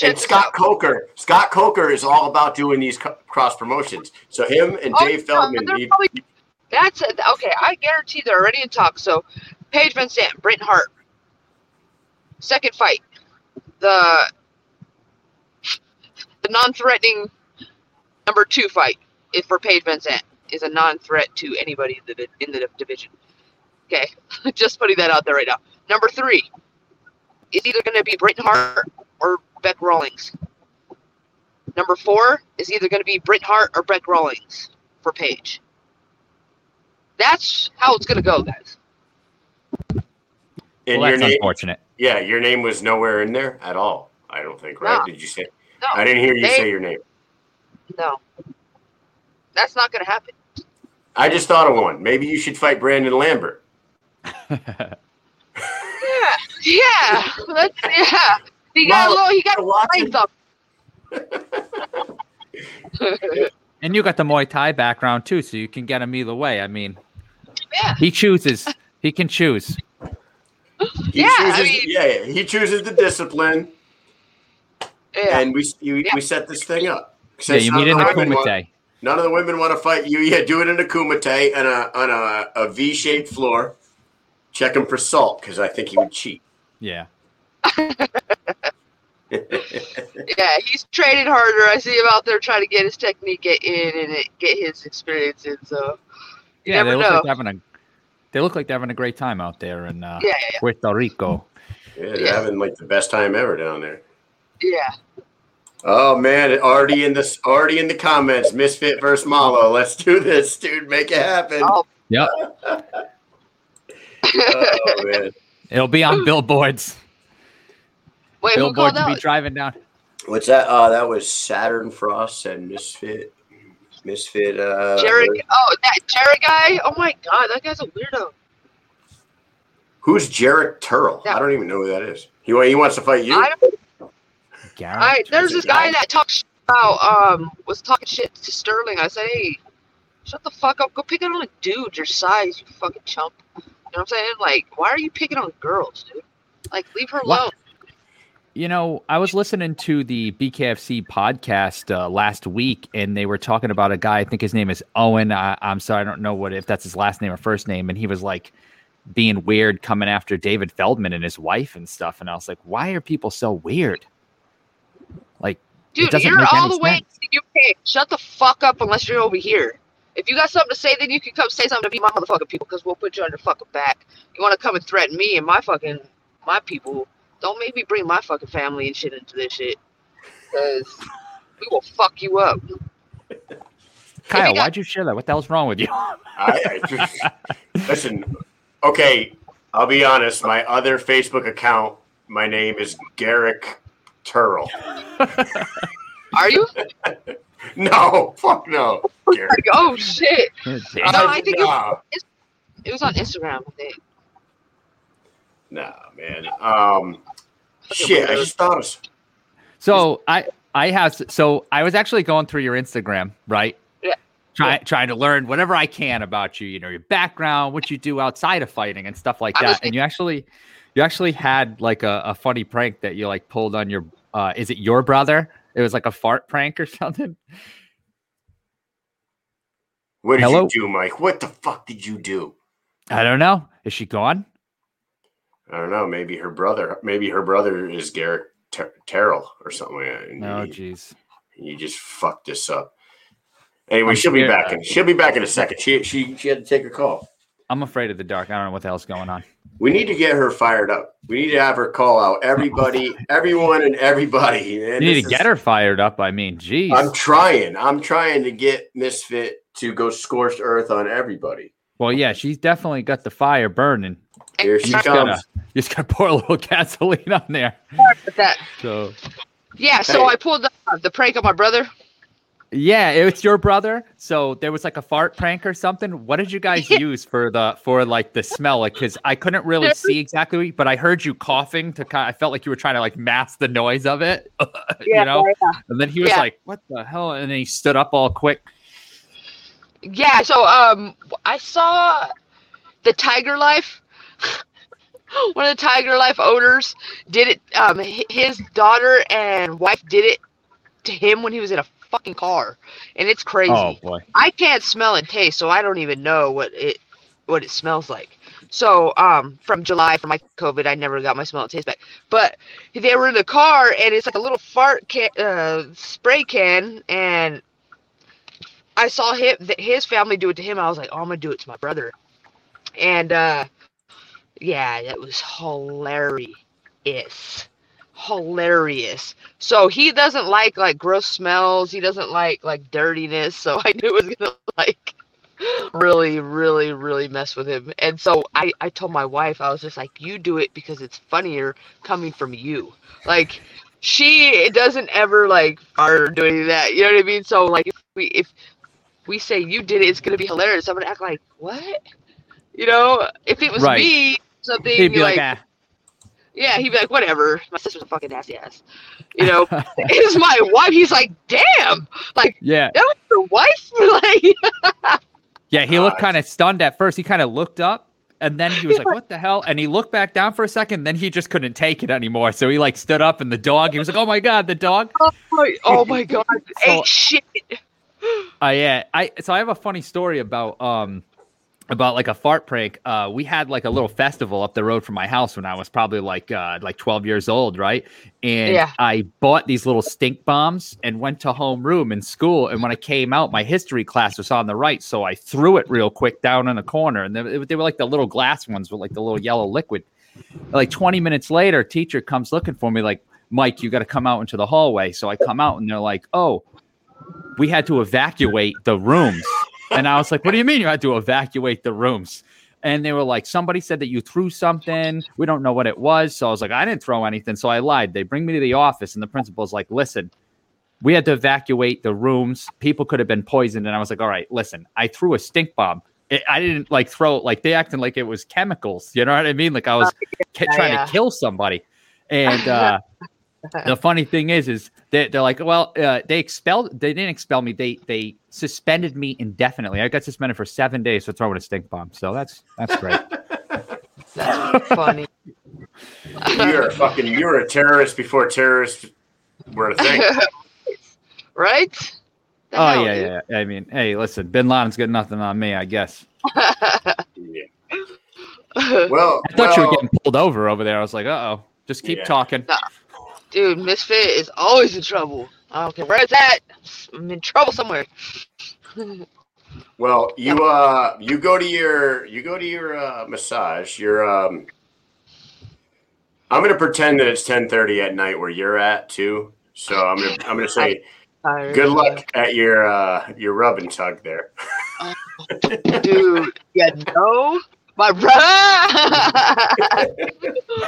And Scott. Coker, Scott Coker is all about doing these co- cross promotions. So him and Oh, Dave no, Feldman, need- probably- That's it. Okay, I guarantee they're already in talks. So, Paige Van Sant, Britain Hart. Second fight, the the non-threatening number two fight is for Paige VanZant is a non-threat to anybody in the, in the division. Okay, just putting that out there right now. Number three is either going to be Britain Hart or Bec Rawlings. Number four is either going to be Brit Hart or Bec Rawlings for Paige. That's how it's going to go, guys. and Well, your that's name, unfortunate. yeah, your name was nowhere in there at all. I don't think, right? No. Did you say? No, I didn't hear you they- say your name. no, that's not going to happen. I just thought of one. Maybe you should fight Brandon Lambert. Yeah, yeah, that's, yeah. He got a Well, little. He got a Watson- length up. and you got the Muay Thai background too, so you can get him either way. I mean, Yeah, he chooses. He can choose. He Yeah, I chooses, mean- yeah, yeah, he chooses the discipline, yeah. and we you, Yeah. we set this thing up. Yeah, you meet in the women want- Kumite. None of the women want to fight you. Yeah, do it in a kumite and a on a, a V-shaped floor. Check him for salt because I think he would cheat. Yeah. Yeah, he's training harder. I see him out there trying to get his technique in and get his experience in. So you Yeah, they look know. like they're having a they look like they're having a great time out there in uh, yeah, yeah, Puerto Rico. Yeah, they're Yeah. having like the best time ever down there. yeah. Oh man, already in this already in the comments. Misfit versus Malo. Let's do this, dude. Make it happen. Oh, Yep. Oh man. It'll be on billboards. wait, who Billboards will be out? driving down. What's that? Uh, that was Saturn Frost and Misfit. Misfit. Uh, Jared. Oh, that Jared guy. Oh my god, that guy's a weirdo. Who's Jarrett Turl? Yeah. I don't even know who that is. He he wants to fight you. Garrett? I, there's this guy that talks about um was talking shit to Sterling. I said, hey, shut the fuck up. Go pick it on a dude your size, you fucking chump. You know what I'm saying? Like, why are you picking on girls, dude? Like, leave her What? alone. You know, I was listening to the BKFC podcast uh, last week, and they were talking about a guy. I think his name is Owen. I, I'm sorry, I don't know what if that's his last name or first name. And he was like being weird, coming after David Feldman and his wife and stuff. And I was like, why are people so weird? Like, Dude, doesn't you're make all any the way sense. to the UK. Shut the fuck up unless you're over here. If you got something to say, then you can come say something to me, my motherfucking people, because we'll put you on your fucking back. You want to come and threaten me and my fucking my people? Don't make me bring my fucking family and shit into this shit, because we will fuck you up. Kyle, got- why'd you share that? What the hell's wrong with you? I, I just, listen. Okay, I'll be honest. My other Facebook account, my name is Garrick Turl. Are you? No, fuck no. Garrick. Like, oh shit! Damn. No, I think it- nah, It was on Instagram. I think. nah, man. Um, shit. I just thought of. So I I have so I was actually going through your Instagram, right? Yeah. Try, trying to learn whatever I can about you, you know, your background, what you do outside of fighting and stuff like that. And you actually you actually had like a, a funny prank that you like pulled on your uh is it your brother? It was like a fart prank or something. What did Hello? you do, Mike? What the fuck did you do? I don't know. Is she gone? I don't know. Maybe her brother. Maybe her brother is Garrick Ter- Terrell or something like that. And Oh jeez. you just fucked this up. Anyway, I'm she'll be back in. She'll be back in a second. She she she had to take a call. I'm afraid of the dark. I don't know what the hell's going on. We need to get her fired up. We need to have her call out everybody, everyone, and everybody. man. You need This to get her fired up. I mean, geez. I'm trying. I'm trying to get Misfit to go scorched earth on everybody. well, yeah, she's definitely got the fire burning. Here she You just comes. gotta, you just gotta pour a little gasoline on there. That. So Yeah. So Hey. I pulled the, uh, the prank on my brother. Yeah, it's your brother. So there was like a fart prank or something. What did you guys use for the for like the smell? Like, because I couldn't really see exactly, but I heard you coughing to kind. Of, I felt like you were trying to like mask the noise of it, you know. And then he was Yeah. like, "What the hell?" And then he stood up all quick. Yeah, so um I saw the Tiger Life. One of the Tiger Life owners did it um his daughter and wife did it to him when he was in a fucking car. And it's crazy. Oh boy. I can't smell and taste, so I don't even know what it what it smells like. So, um, from July for my COVID, I never got my smell and taste back. But they were in the car, and it's like a little fart can, uh, spray can, and I saw him, his family do it to him. I was like, oh, I'm gonna do it to my brother, and uh, yeah, that was hilarious, hilarious. So he doesn't like like gross smells. He doesn't like like dirtiness. So I knew it was gonna like really, really, really mess with him. And so I I told my wife I was just like, you do it because it's funnier coming from you. Like she doesn't ever like fart or do any of that. You know what I mean? So like if we if we say you did it, it's gonna be hilarious. I'm gonna act like what? You know, if it was Right. me, something He'd be like, like ah. Yeah, he'd be like, whatever. My sister's a fucking nasty ass. You know, it's my wife. He's like, damn, like yeah, that was your wife. like, yeah. He looked kind of stunned at first. He kind of looked up, and then he was like, "What the hell?" And he looked back down for a second. Then he just couldn't take it anymore. So he like stood up, and the dog. He was like, "Oh my god, the dog!" oh my god, So- ate shit. Uh, yeah, I so I have a funny story about um about like a fart prank. Uh, we had like a little festival up the road from my house when I was probably like uh like twelve years old, right? And Yeah. I bought these little stink bombs and went to homeroom in school. And when I came out, my history class was on the right, so I threw it real quick down in a corner, and they, they were like the little glass ones with like the little yellow liquid. Like twenty minutes later, teacher comes looking for me, like Mike, you got to come out into the hallway. So I come out, and they're like, oh we had to evacuate the rooms. And I was like, what do you mean you had to evacuate the rooms? and they were like, somebody said that you threw something. We don't know what it was. So I was like, I didn't throw anything. So I lied. They bring me to the office, and the principal's like, listen, we had to evacuate the rooms. People could have been poisoned. And I was like, all right, listen, I threw a stink bomb. It, I didn't like throw it like they acting like it was chemicals. You know what I mean? Like I was ca- trying yeah. to kill somebody. And uh, the funny thing is, is they, they're like, well, uh, they expelled. They didn't expel me. They they suspended me indefinitely. I got suspended for seven days for throwing a stink bomb. So that's that's great. That's funny. You're a fucking you're a terrorist before terrorists were a thing. right? The oh hell, yeah, dude. yeah, yeah. I mean, hey, listen, Bin Laden's got nothing on me, I guess. Yeah. Well, I thought you were getting pulled over over there. I was like, uh oh, just keep Yeah. talking. Dude, Misfit is always in trouble. I don't care where it's at. I'm in trouble somewhere. Well, you uh you go to your you go to your uh massage. You're um I'm gonna pretend that it's ten thirty at night where you're at too. So I'm gonna I'm gonna say Tired. good luck at your uh your rub and tug there. Dude, yeah, no. My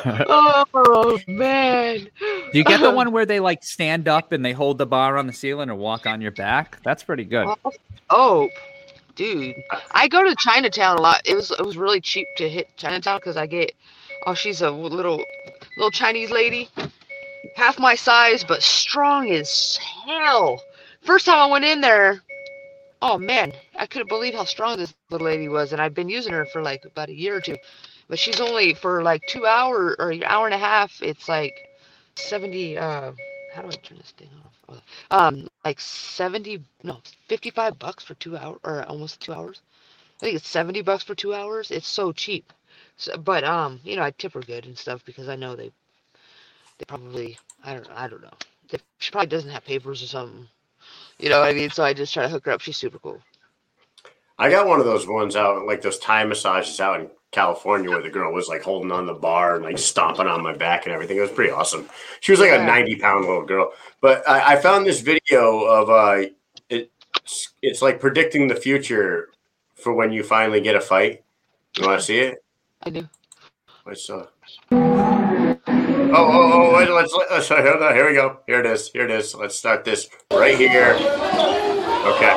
oh man. Do you get the one where they like stand up and they hold the bar on the ceiling or walk on your back? That's pretty good. Oh, oh dude, I go to Chinatown a lot. It was it was really cheap to hit Chinatown because I get oh she's a little little Chinese lady, half my size but strong as hell. First time I went in there, oh man, I couldn't believe how strong this little lady was, and I've been using her for like about a year or two. But she's only for like two hour or an hour and a half. It's like seventy. Uh, how do I turn this thing off? Oh, um like 70 no 55 bucks for two hours or almost two hours i think it's 70 bucks for two hours it's so cheap so, but um you know i tip her good and stuff because i know they they probably i don't i don't know she probably doesn't have papers or something you know what i mean so i just try to hook her up she's super cool I got one of those ones out, like those Thai massages out in California, where the girl was like holding on the bar and like stomping on my back and everything. It was pretty awesome. She was like a ninety pound little girl. But I, I found this video of uh, it's it's like predicting the future for when you finally get a fight. You want to see it? i do Let's uh. Oh, oh, oh! Wait, let's let's here, here we go. Here it is. Here it is. Let's start this right here. Okay.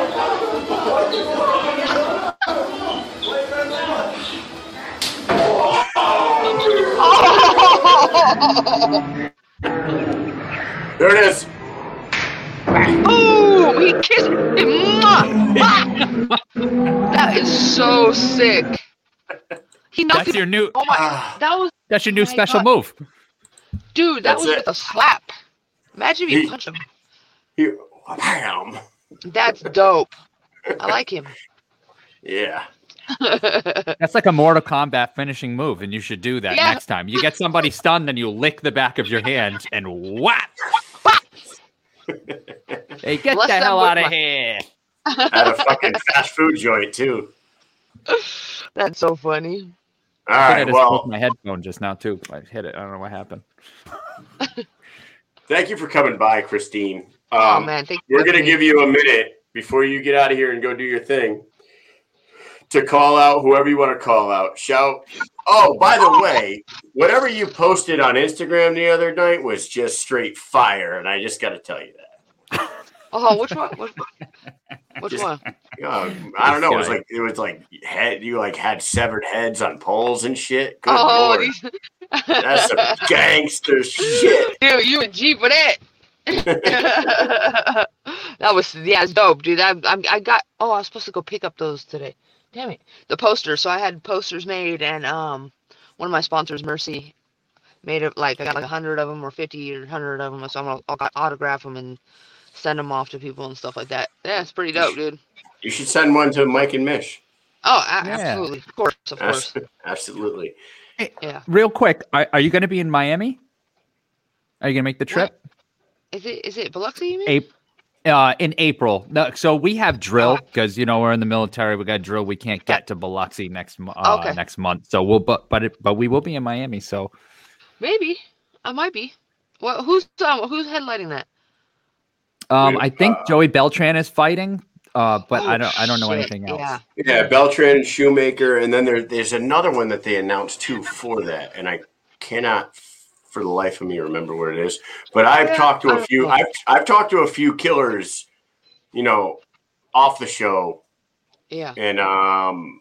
There it is. oh he kissed Mwah! Ah! that is so sick he knocked That's it your new oh my Ah, that was that's your new Oh special God. move. Dude, that That's was it. with a slap. Imagine if you He- punch him. you, bam. That's dope. I like him. Yeah. That's like a Mortal Kombat finishing move, and you should do that Yeah. next time. You get somebody stunned, then you lick the back of your hand and whap. hey, get Bless the them hell out of my- here! At a fucking fast food joint too. That's so funny. All I think I right. Well, broke my headphone just now too. I hit it. I don't know what happened. thank you for coming by, Christine. oh Um, man, thank. We're going to give you a minute before you get out of here and go do your thing to call out whoever you want to call out. Shout. Oh, by the way, whatever you posted on Instagram the other night was just straight fire. And I just got to tell you that. Oh, which one? Which, which Just- one? Uh, I don't know. It was like, it was like head, you like had severed heads on poles and shit. Good oh, Lord. these, That's some gangster shit. dude, you and G for that. that was yeah, it's dope, dude. I, I I got oh, I was supposed to go pick up those today. Damn it, the posters. So I had posters made, and um, one of my sponsors, Mercy, made it like I got like a hundred of them or fifty or hundred of them. So I'm gonna I'll got autograph them and send them off to people and stuff like that. Yeah, it's pretty dope, dude. You should send one to Mike and Mish. Oh, a- Yeah. absolutely, of course, of course. Abs- Absolutely. Yeah. Real quick, are, are you going to be in Miami? Are you going to make the trip? Is it is it Biloxi? You mean? April. Uh, in April. No, so we have drill Oh. because you know we're in the military. We got drill. We can't get to Biloxi next mo- uh, Okay. next month. So we'll but but it, but we will be in Miami. So Maybe I might be. Well, who's um, who's headlining that? Um, I think uh, Joey Beltran is fighting. uh, but Oh, I don't I don't know shit, anything else. Yeah. Yeah, Beltran and Shoemaker, and then there, there's another one that they announced too for that, and I cannot for the life of me remember what it is. But I've Yeah, talked to a few. know. I've I've talked to a few killers, you know, off the show, Yeah. and um,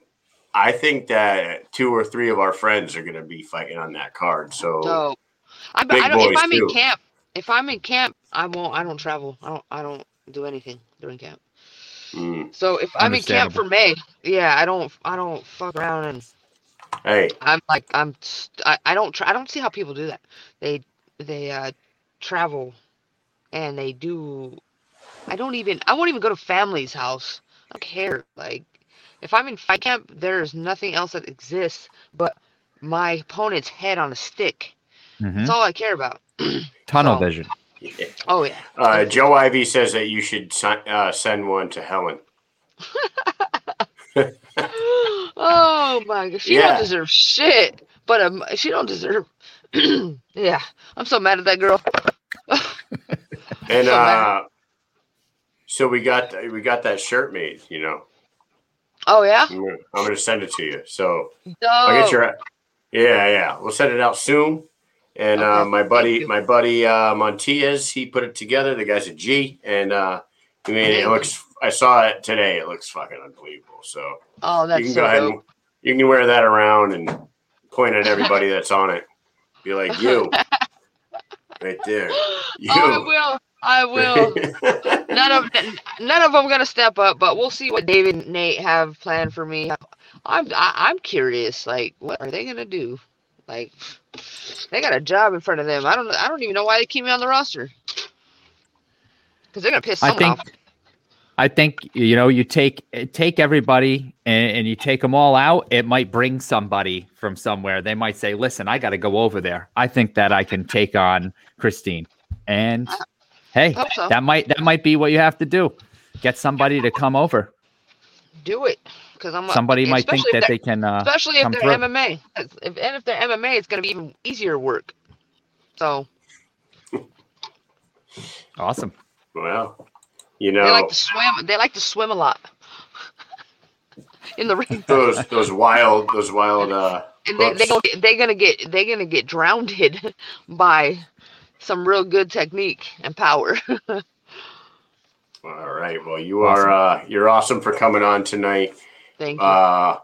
I think that two or three of our friends are going to be fighting on that card. So So, I, Big I don't, if I'm in camp, if I'm in camp, I won't. I don't travel. I don't. I don't do anything during camp. mm, So if I'm in camp for May, yeah, I don't. I don't fuck around and hey, I'm like I'm. I, I don't. Tra- I don't see how people do that. They they uh travel, and they do. I don't even. I won't even go to family's house. I don't care. Like, if I'm in fight camp, there's nothing else that exists but my opponent's head on a stick. Mhm. That's all I care about. Tunnel so- vision. Oh yeah. uh, Joe Ivy says that you should si- uh, send one to Helen. oh my god, she Yeah. don't deserve shit. But um, she don't deserve. yeah, I'm so mad at that girl. And So uh, so we got we got that shirt made. You know, Oh yeah. I'm gonna, I'm gonna send it to you. So I'll get your yeah yeah. We'll send it out soon. And uh, my buddy my buddy uh, Montias he put it together. The guy's a G, and uh, he made it. Looks. I saw it today. It looks fucking unbelievable. So Oh, you can so go ahead dope. and you can wear that around and point at everybody that's on it. Be like you, right there. You. Oh, I will. I will. none of none of them gonna step up, but we'll see what David and Nate have planned for me. I'm I, I'm curious. Like, what are they gonna do? Like, they got a job in front of them. I don't I don't even know why they keep me on the roster. Because they're gonna piss I someone think off. I think you know you take take everybody and, and you take them all out. It might bring somebody from somewhere. They might say, "Listen, I got to go over there. I think that I can take on Christine." And hey, so. that might that might be what you have to do. Get somebody to come over. Do it. Because I'm Somebody might think that they're- can. Uh, especially if come they're through. MMA. 'Cause If, and if they're MMA, it's gonna be even easier work. So awesome. well, you know they know like to swim. They like to swim a lot in the ring. those those wild those wild uh and they, they hooks. gonna get, they're gonna get they're gonna get drowned by some real good technique and power. All right. Well, you are uh you're awesome for coming on tonight. Thank you. Uh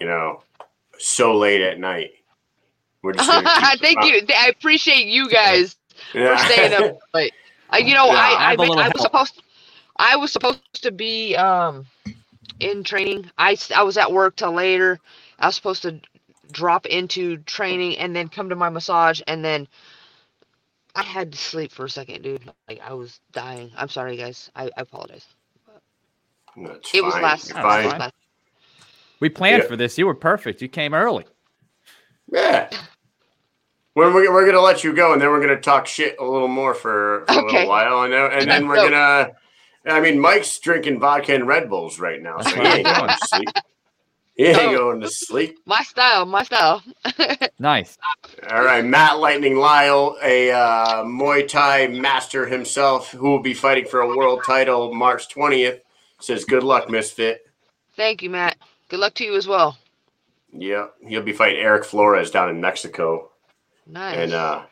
you know, so late at night. We're just gonna keep- Thank you. I appreciate you guys Yeah. for staying up late. Uh, you know, Yeah, I I I, been- I was help. supposed I was supposed to be um in training. I I was at work till later. I was supposed to drop into training and then come to my massage and then I had to sleep for a second, dude. Like I was dying. I'm sorry, guys. I, I apologize. That's It was last. You're it was fine. last- We planned Yeah. for this. You were perfect. You came early. Yeah. We're, we're, we're gonna let you go, and then we're gonna talk shit a little more for, for a little while, and then, and then we're gonna. I mean, Mike's drinking vodka and Red Bulls right now, so he ain't going to sleep. He ain't Dope. going to sleep. My style, my style. Nice. All right, Matt Lightning Lyle, a uh, Muay Thai master himself, who will be fighting for a world title March twentieth, says, "Good luck, Misfit." Thank you, Matt. Good luck to you as well. Yeah, he'll be fighting Eric Flores down in Mexico, Nice. and uh,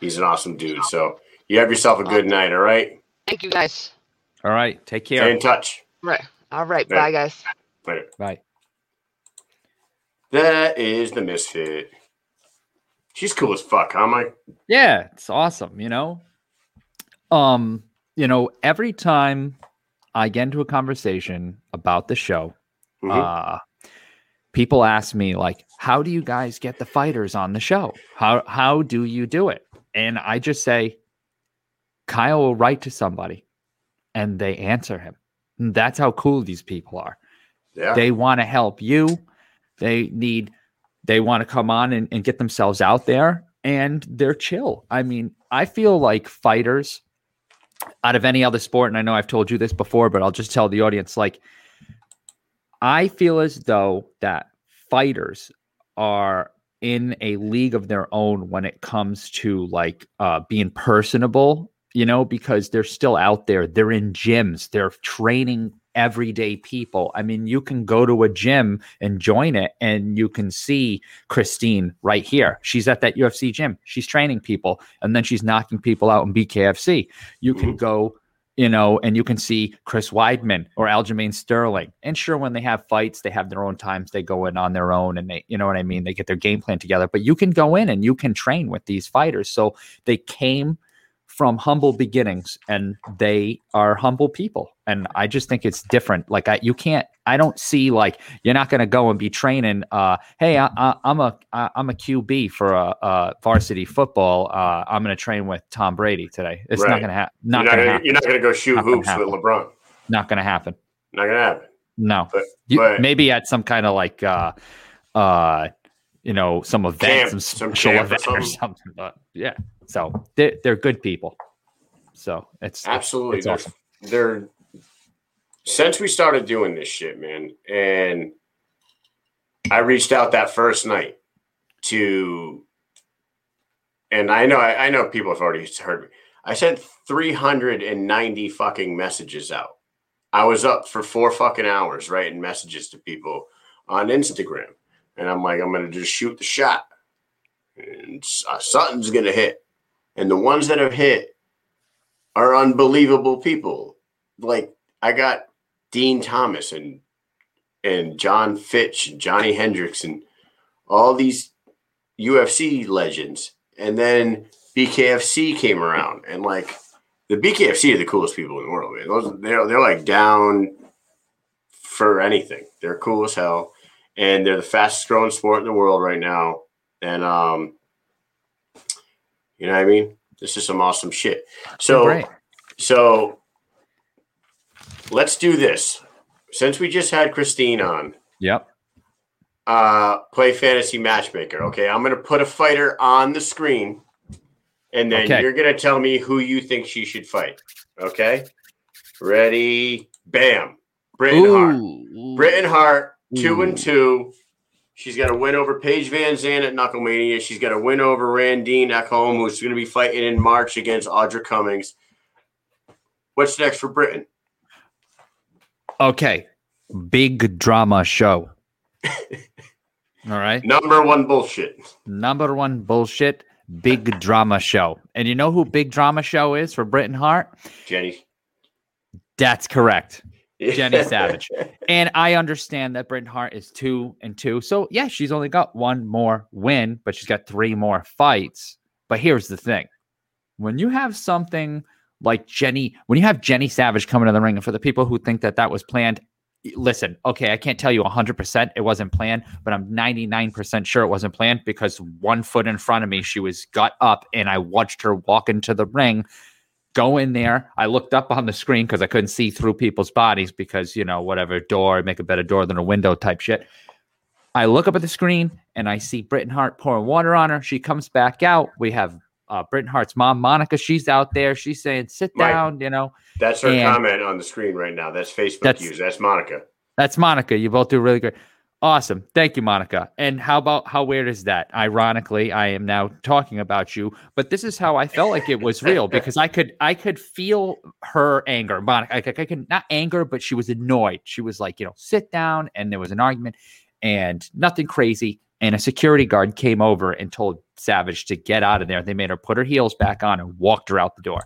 he's an awesome dude. So you have yourself a good night. All right, Thank you, guys. All right. Take care. stay in touch. Right. All right. Yeah. Bye, guys. Later. Bye. That is the Misfit. She's cool as fuck, huh, Mike? Yeah, it's awesome, you know. Um, you know, every time I get into a conversation about the show, Mhm. uh people ask me like, how do you guys get the fighters on the show? How how do you do it? And I just say Kyle will write to somebody and they answer him. And that's how cool these people are yeah. they want to help you they need they want to come on and, and get themselves out there and they're chill i mean i feel like fighters out of any other sport and i know i've told you this before but i'll just tell the audience like i feel as though that fighters are in a league of their own when it comes to like uh being personable you know, because they're still out there. They're in gyms. They're training everyday people. I mean, you can go to a gym and join it, and you can see Christine right here. She's at that UFC gym. She's training people, and then she's knocking people out in BKFC. You can go, you know, and you can see Chris Weidman or Aljamain Sterling. And sure, when they have fights, they have their own times. They go in on their own, and they, you know what I mean. They get their game plan together. But you can go in and you can train with these fighters. So they came from humble beginnings and they are humble people. And i just think it's different. Like i you can't i don't see like you're not going to go and be training uh hey I, I, i'm a I, i'm a qb for a, a varsity football. Uh i'm going to train with tom brady today. It's not going to happen You're not going to you're not gonna go shoot Not hoops with LeBron. not going to happen. Not gonna happen. no. But You- but maybe at some kind of like uh uh you know some event Camp, some some special camp or event or something. something but yeah so they're, they're good people so it's absolutely, it's they're, awesome. they're since we started doing this shit, man, and I reached out that first night to, and I know I, I know people have already heard me. I sent three hundred and ninety fucking messages out. I was up for four fucking hours writing messages to people on Instagram, and I'm like, I'm gonna just shoot the shot, and uh, something's gonna hit, and the ones that have hit are unbelievable people. Like I got Dean Thomas and and Jon Fitch and Johny Hendricks and all these UFC legends. And then BKFC came around and like the BKFC are the coolest people in the world, man. Those they're they're like down for anything. They're cool as hell. And they're the fastest growing sport in the world right now. And um you know what I mean? This is some awesome shit. So so let's do this. Since we just had Christine on, yep uh, play fantasy matchmaker. Okay, I'm gonna put a fighter on the screen, and then Okay. you're gonna tell me who you think she should fight. Okay, ready? Bam! Britain Hart. Britain Hart, two Ooh. and two. She's got a win over Paige VanZant at Knucklemania. She's got a win over Randine at home, who's going to be fighting in March against Audra Cummings. What's next for Britain? Okay. Big drama show. All right. Number one bullshit. Number one bullshit. Big drama show. And you know who Big Drama Show is for Britain Hart? Jenny. That's correct. Jenny Savage. And I understand that Britain Hart is two and two. So yeah, she's only got one more win, but she's got three more fights. But here's the thing. When you have something like Jenny, when you have Jenny Savage coming to the ring, and for the people who think that that was planned, listen, okay, I can't tell you 100% it wasn't planned, but I'm 99% sure it wasn't planned because one foot in front of me, she was got up and I watched her walk into the ring, go in there. I looked up on the screen because I couldn't see through people's bodies because, you know, whatever door, make a better door than a window type shit. I look up at the screen and I see Britain Hart pouring water on her. She comes back out. We have uh, Britain Hart's mom, Monica. She's out there. She's saying, sit Right. down, you know. That's her And- comment on the screen right now. That's Facebook That's- user. That's Monica. That's Monica. You both do really great. Awesome. Thank you, Monica. And how about how weird is that? Ironically, I am now talking about you, but this is how I felt like it was real because I could I could feel her anger. Monica, I, I could not anger, but she was annoyed. She was like, you know, sit down, and there was an argument, and nothing crazy. And a security guard came over and told Savage to get out of there. They made her put her heels back on and walked her out the door.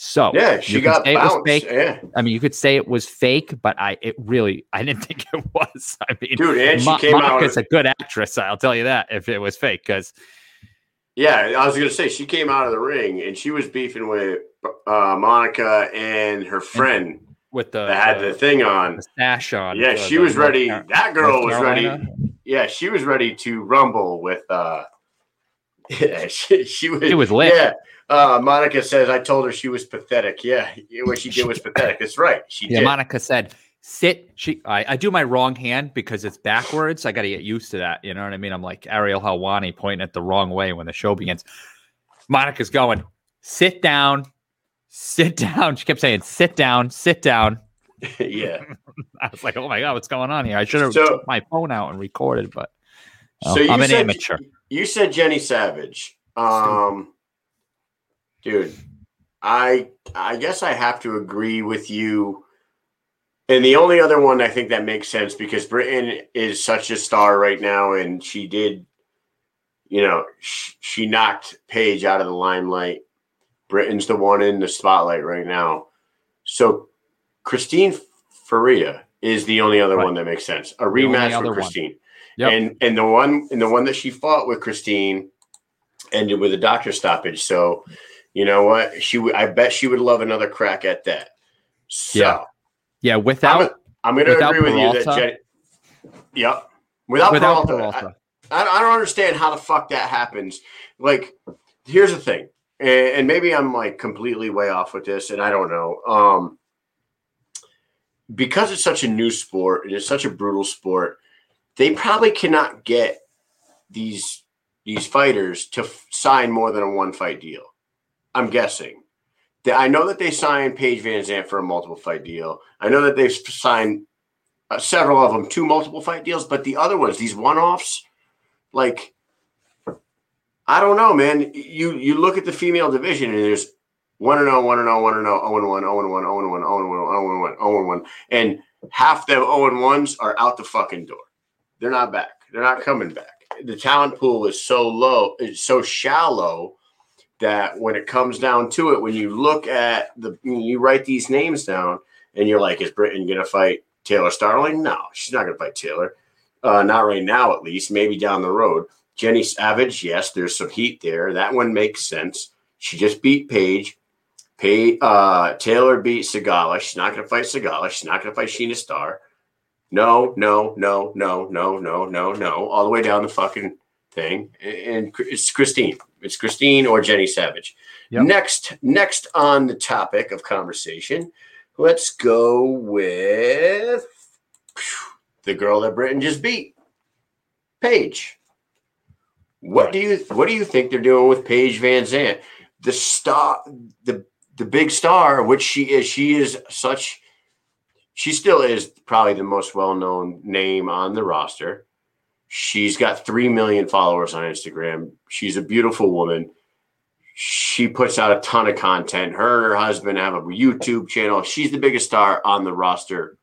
So Yeah, she got bounced. Yeah, I mean, you could say it was fake, but I it really I didn't think it was. I mean, dude, and she Mo- came out. Monica's a good actress. I'll tell you that if it was fake, because Yeah, I was gonna say she came out of the ring and she was beefing with uh, Monica and her friend with the, that had the, the thing on. the stash on. Yeah, for she the was ready. That girl was ready. Yeah, she was ready to rumble with. uh Yeah, she, she was. It was lit. Yeah, uh, Monica says I told her she was pathetic. Yeah, what she did was pathetic. That's right. She Yeah, did. Monica said, "Sit." She, I, I do my wrong hand because it's backwards. I got to get used to that. You know what I mean? I'm like Ariel Helwani pointing it the wrong way when the show begins. Monica's going, "Sit down, sit down." She kept saying, "Sit down, sit down." yeah. I was like, "Oh my god, what's going on here?" I should have So- took my phone out and recorded, but oh, So you I'm an said amateur. you said Jenny Savage. Um, dude, I I guess I have to agree with you. And the only other one I think that makes sense because Britain is such a star right now, and she did, you know, sh- she knocked Paige out of the limelight. Britain's the one in the spotlight right now. So Christine Faria is the only other Right. one that makes sense. A rematch with one. Yep. And and the one and the one that she fought with Christine ended with a doctor stoppage. So you know what? She would I bet she would love another crack at that. So Yeah. Yeah, without I'm gonna without agree with you that Peralta? Jenny, Yep. Without, without Peralta, I- Peralta. I, I don't understand how the fuck that happens. Like, here's the thing, and, and maybe I'm like completely way off with this, and I don't know. Um, because it's such a new sport and it's such a brutal sport, they probably cannot get these these fighters to f- sign more than a one fight deal. I'm guessing. That I know that they signed Paige VanZant for a multiple fight deal. I know that they've signed uh, several of them two multiple fight deals, but the other ones, these one offs, like I don't know, man. You you look at the female division and there's one and oh, one and oh, one and oh, oh and one, oh and one, oh and one, oh and one, oh and one, oh and one, and half them oh and ones are out the fucking door. They're not back. They're not coming back. The talent pool is so low, it's so shallow that when it comes down to it, when you look at the, you write these names down, and you're like, is Britain gonna fight Taylor Starling? No, she's not gonna fight Taylor. Uh, not right now, at least. Maybe down the road. Jenny Savage, yes, there's some heat there. That one makes sense. She just beat Paige. Pay, uh, Taylor beat Sigala. She's not going to fight Sigala. She's not going to fight Sheena Star. No, no, no, no, no, no, no, no. All the way down the fucking thing. And it's Christine. It's Christine or Jenny Savage. Yep. Next, next on the topic of conversation, let's go with the girl that Britain just beat, Paige. What do you what do you think they're doing with Paige VanZant? The star, the the big star, which she is. She is such. She still is probably the most well known name on the roster. She's got three million followers on Instagram. She's a beautiful woman. She puts out a ton of content. Her and her husband have a YouTube channel. She's the biggest star on the roster.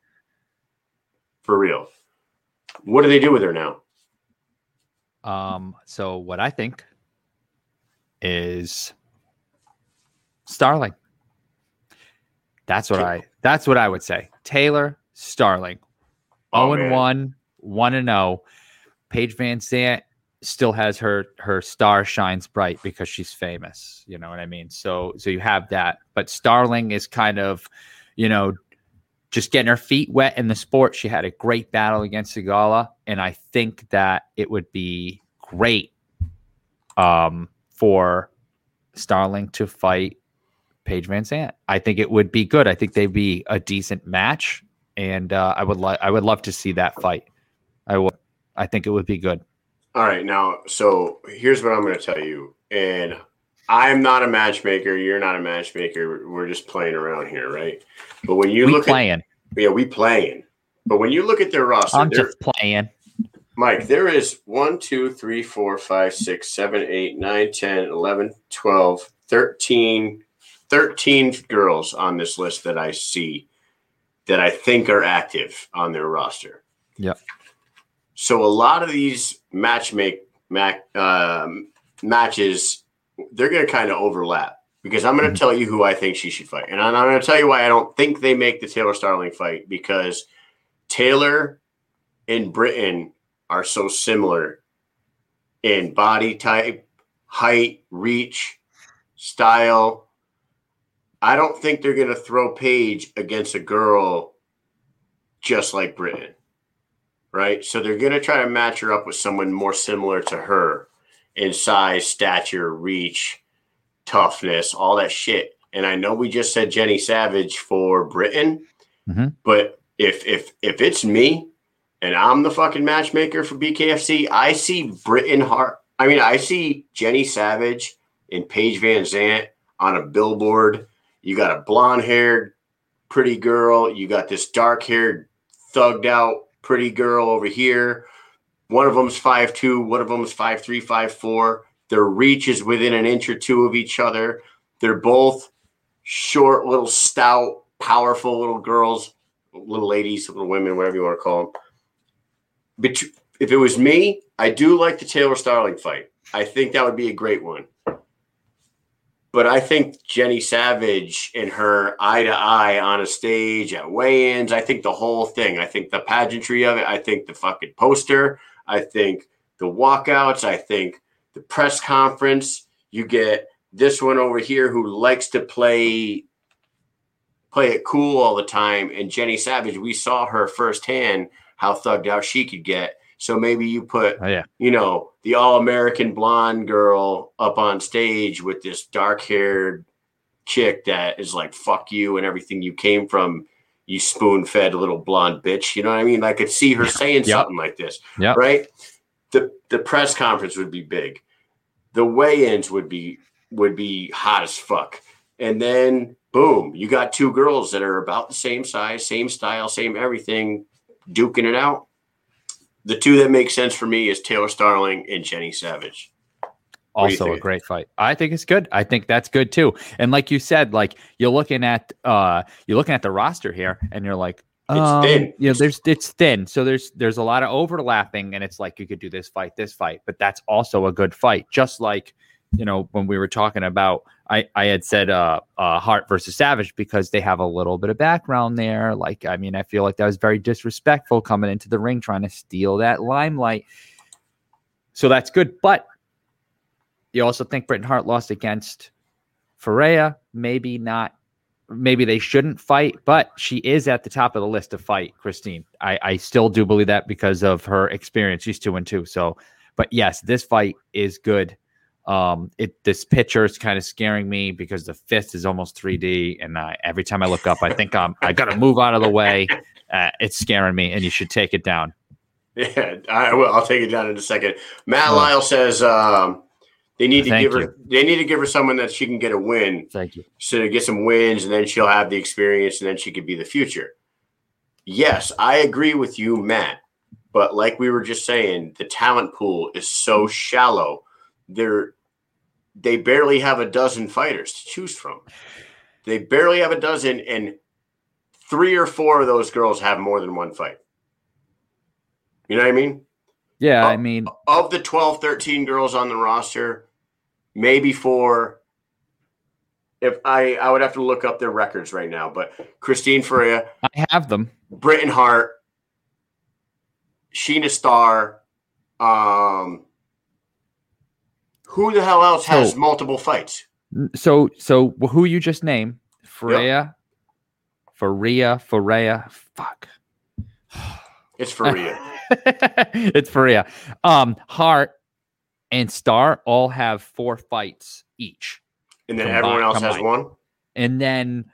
For real. What do they do with her now? Um, so what I think is Starling. That's what I that's what I would say. Taylor Starling. Oh, 0 and man. 1, 1 and 0. Paige VanZant still has her her star shines bright because she's famous. You know what I mean? So so you have that. But Starling is kind of, you know, just getting her feet wet in the sport. She had a great battle against Sigala, and I think that it would be great um, for Starling to fight Paige VanZant. I think it would be good. I think they'd be a decent match, and uh, I would like I would love to see that fight. I would. I think it would be good. All right, now, so here's what I'm going to tell you. And I'm not a matchmaker. You're not a matchmaker. We're just playing around here, right? But when you we look playing. at, yeah, we playing. But when you look at their roster, I'm just playing. Mike, there is 1, 2, 3, 4, 5, 6, 7, 8, 9, 10, 11, 12, 13, 13 girls on this list that I see that I think are active on their roster. Yeah. So a lot of these match make mac, um, matches, they're going to kind of overlap because I'm going to Mhm. tell you who I think she should fight, and I'm going to tell you why I don't think they make the Taylor Starling fight because Taylor and Britain are so similar in body type, height, reach, style. I don't think they're going to throw Paige against a girl just like Britain right? So they're going to try to match her up with someone more similar to her in size, stature, reach, toughness, all that shit. And I know we just said Jenny Savage for Britain, Mhm. but if if if it's me and I'm the fucking matchmaker for BKFC, I see Britain Hart. I mean, I see Jenny Savage and Paige VanZant on a billboard. You got a blonde haired pretty girl. You got this dark haired, thugged out pretty girl over here. One of them's five two. One of them's five three, five four. Their reach is within an inch or two of each other. They're both short, little stout, powerful little girls, little ladies, little women, whatever you want to call them. But if it was me, I do like the Taylor Starling fight. I think that would be a great one. But I think Jenny Savage and her eye to eye on a stage at weigh ins, I think the whole thing, I think the pageantry of it, I think the fucking poster, I think the walkouts, I think the press conference, you get this one over here who likes to play play it cool all the time. And Jenny Savage we saw her firsthand how thugged out she could get so maybe you put Oh, yeah. you know the all-American blonde girl up on stage with this dark-haired chick that is like fuck you and everything you came from you spoon-fed little blonde bitch you know what I mean I could see her saying Yep. something like this Yep. right the the press conference would be big the weigh-ins would be would be hot as fuck and then boom you got two girls that are about the same size same style same everything duking it out the two that make sense for me is taylor starling and jenny savage What also a great fight. I think it's good. I think that's good too. And like you said, like you're looking at uh you're looking at the roster here and you're like It's um, thin. You know, there's it's thin. So there's there's a lot of overlapping and it's like you could do this fight, this fight, but that's also a good fight. Just like, you know, when we were talking about I, I had said uh, uh Hart versus Savage because they have a little bit of background there. Like, I mean, I feel like that was very disrespectful coming into the ring trying to steal that limelight. So that's good. But you also think Britain Hart lost against Ferea. Maybe not. Maybe they shouldn't fight, but she is at the top of the list to fight Christine. I, I still do believe that because of her experience. She's two and two. So, but yes, this fight is good. Um, it this picture is kind of scaring me because the fist is almost 3D, and I, every time I look up, I think I'm I got to move out of the way. Uh, it's scaring me, and you should take it down. yeah i will i'll take it down in a second matt Oh. lyle says um they need to give her you. they need to give her someone that she can get a win Thank you. so to get some wins and then she'll have the experience and then she could be the future. Yes, I agree with you, Matt. But like we were just saying, the talent pool is so shallow. They're they barely have a dozen fighters to choose from. They barely have a dozen, and three or four of those girls have more than one fight. You know what I mean? Yeah, Oh. I mean, Of the 12, 13 girls on the roster, maybe four. If I I would have to look up their records right now, but Christine Ferea, I have them. Britain Hart, Sheena Starr, um, who the hell else has multiple fights? So, so who you just named? Freya, Faria, Faria. Fuck. It's Faria. it's Faria. Um, Hart and Star all have four fights each, and then everyone else has one. and then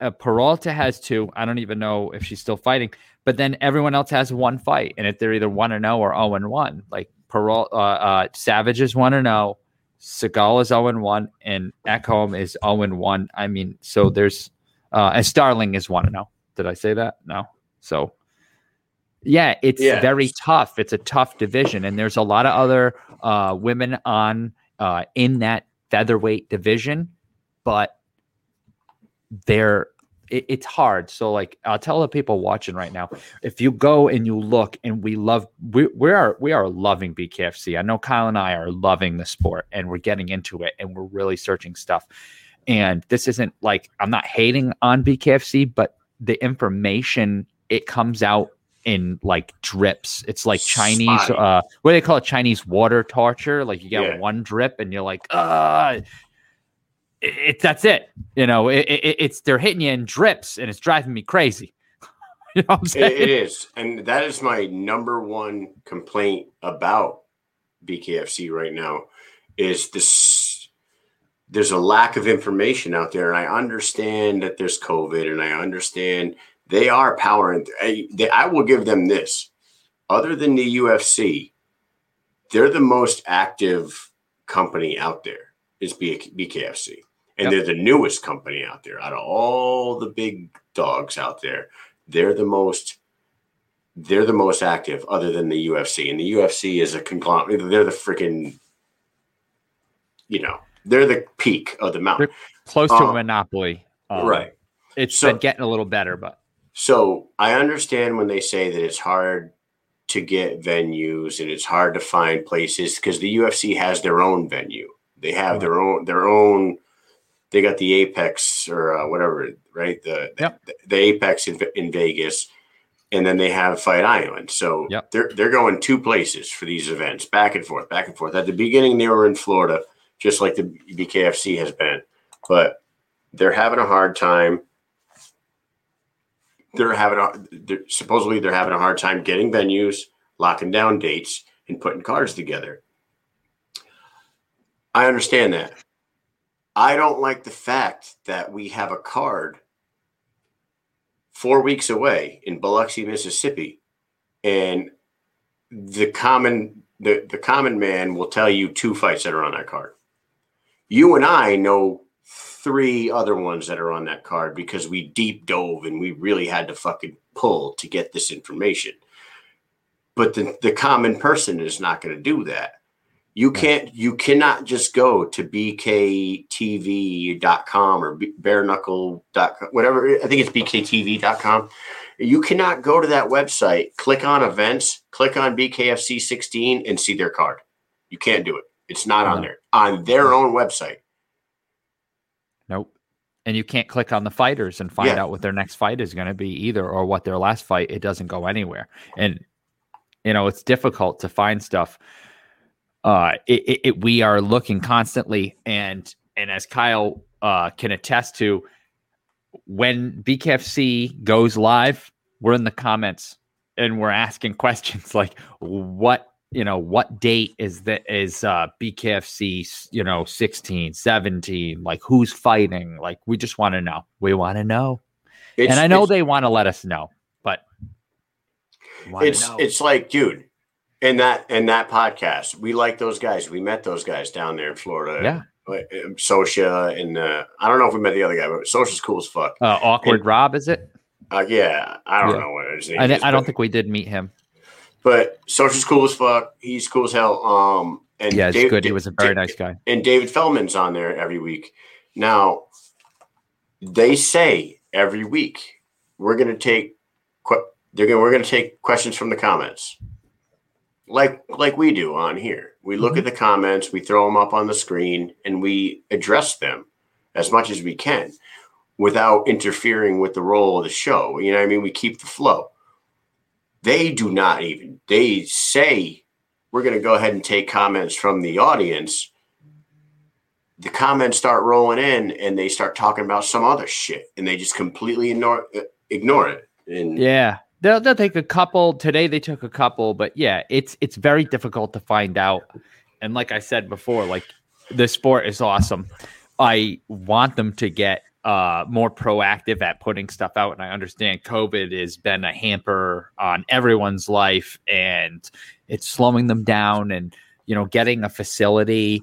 uh, Peralta has two. I don't even know if she's still fighting, but then everyone else has one fight, and if they're either one and zero or zero and one, like Peralta, uh, uh, Savage is one and zero, Seagal is zero and one, and Ekholm is zero and one. I mean, so there's uh, and Starling is one and zero. Did I say that? No. So yeah, it's Yeah. very tough. It's a tough division, and there's a lot of other uh, women on uh, in that featherweight division, but they're it, it's hard. So like I'll tell the people watching right now, if you go and you look and we love we we are we are loving BKFC. I know Kyle and I are loving the sport and we're getting into it and we're really searching stuff. And this isn't like I'm not hating on BKFC, but the information it comes out in like drips. It's like Chinese uh what do they call it? Chinese water torture. Like you get Yeah. one drip and you're like, uh it, it- that's it. You know, it, it, it's they're hitting you in drips, and it's driving me crazy. you know It- it is, and that is my number one complaint about BKFC right now. Is this? There's a lack of information out there, and I understand that there's COVID, and I understand they are powering. I, they, I will give them this. Other than the UFC, they're the most active company out there. Is B- BKFC, and Yep. they're the newest company out there. Out of all the big dogs out there, they're the most they're the most active other than the UFC. And the UFC is a conglomerate. They're the freaking, you know, they're the peak of the mountain. Close to Uh, a monopoly. Um, right. It's So- been getting a little better, but So I understand when they say that it's hard to get venues and it's hard to find places because the UFC has their own venue. They have their own their own. They got the Apex or uh, whatever, right? The, Yep. the the Apex in, in Vegas, and then they have Fight Island. So Yep. they're they're going two places for these events, back and forth, back and forth. At the beginning, they were in Florida, just like the BKFC has been, but they're having a hard time they're having a they're, supposedly they're having a hard time getting venues, locking down dates, and putting cards together. I understand that. I don't like the fact that we have a card four weeks away in Biloxi, Mississippi, and the common the, the common man will tell you two fights that are on that card. You and I know three other ones that are on that card because we deep dove and we really had to fucking pull to get this information. But the, the common person is not going to do that. You can't, you cannot just go to bktv.com or bareknuckle.com, whatever. I think it's bktv.com. You cannot go to that website, click on events, click on BKFC 16 and see their card. You can't do it. It's not on there. On their own website. nope. And you can't click on the fighters and find Yeah. out what their next fight is going to be either, or what their last fight. It doesn't go anywhere, and you know it's difficult to find stuff. Uh, it, it, it we are looking constantly, and and as Kyle uh can attest to, when BKFC goes live, we're in the comments and we're asking questions like what you know what date is that is uh bkfc you know 16 17 like who's fighting? Like we just want to know. We want to know It's, and i know they want to let us know but it's know. it's like, dude, in that in that podcast, we like those guys. We met those guys down there in Florida. yeah um, and uh, I don't know if we met the other guy, but Sosha's cool as fuck. uh, awkward And- rob is it Uh, yeah, I don't Yeah. know what his name I, is. I don't but- think we did meet him But Sosha's cool as fuck. He's cool as hell. Um, and yeah it's Dave- good he was a very Da- nice guy and David Feldman's on there every week. Now, they say every week we're going to take they're going we're going to take questions from the comments, like like we do on here. We look Mm-hmm. at the comments, we throw them up on the screen, and we address them as much as we can without interfering with the role of the show. You know what I mean? We keep the flow. They do not even. They say we're going to go ahead and take comments from the audience the comments start rolling in and they start talking about some other shit and they just completely ignore uh, ignore it and Yeah. They'll, they'll take a couple today. They took a couple, but yeah, it's it's very difficult to find out. And like I said before, like the sport is awesome. I want them to get uh, more proactive at putting stuff out, and I understand COVID has been a hamper on everyone's life, and it's slowing them down. And you know, getting a facility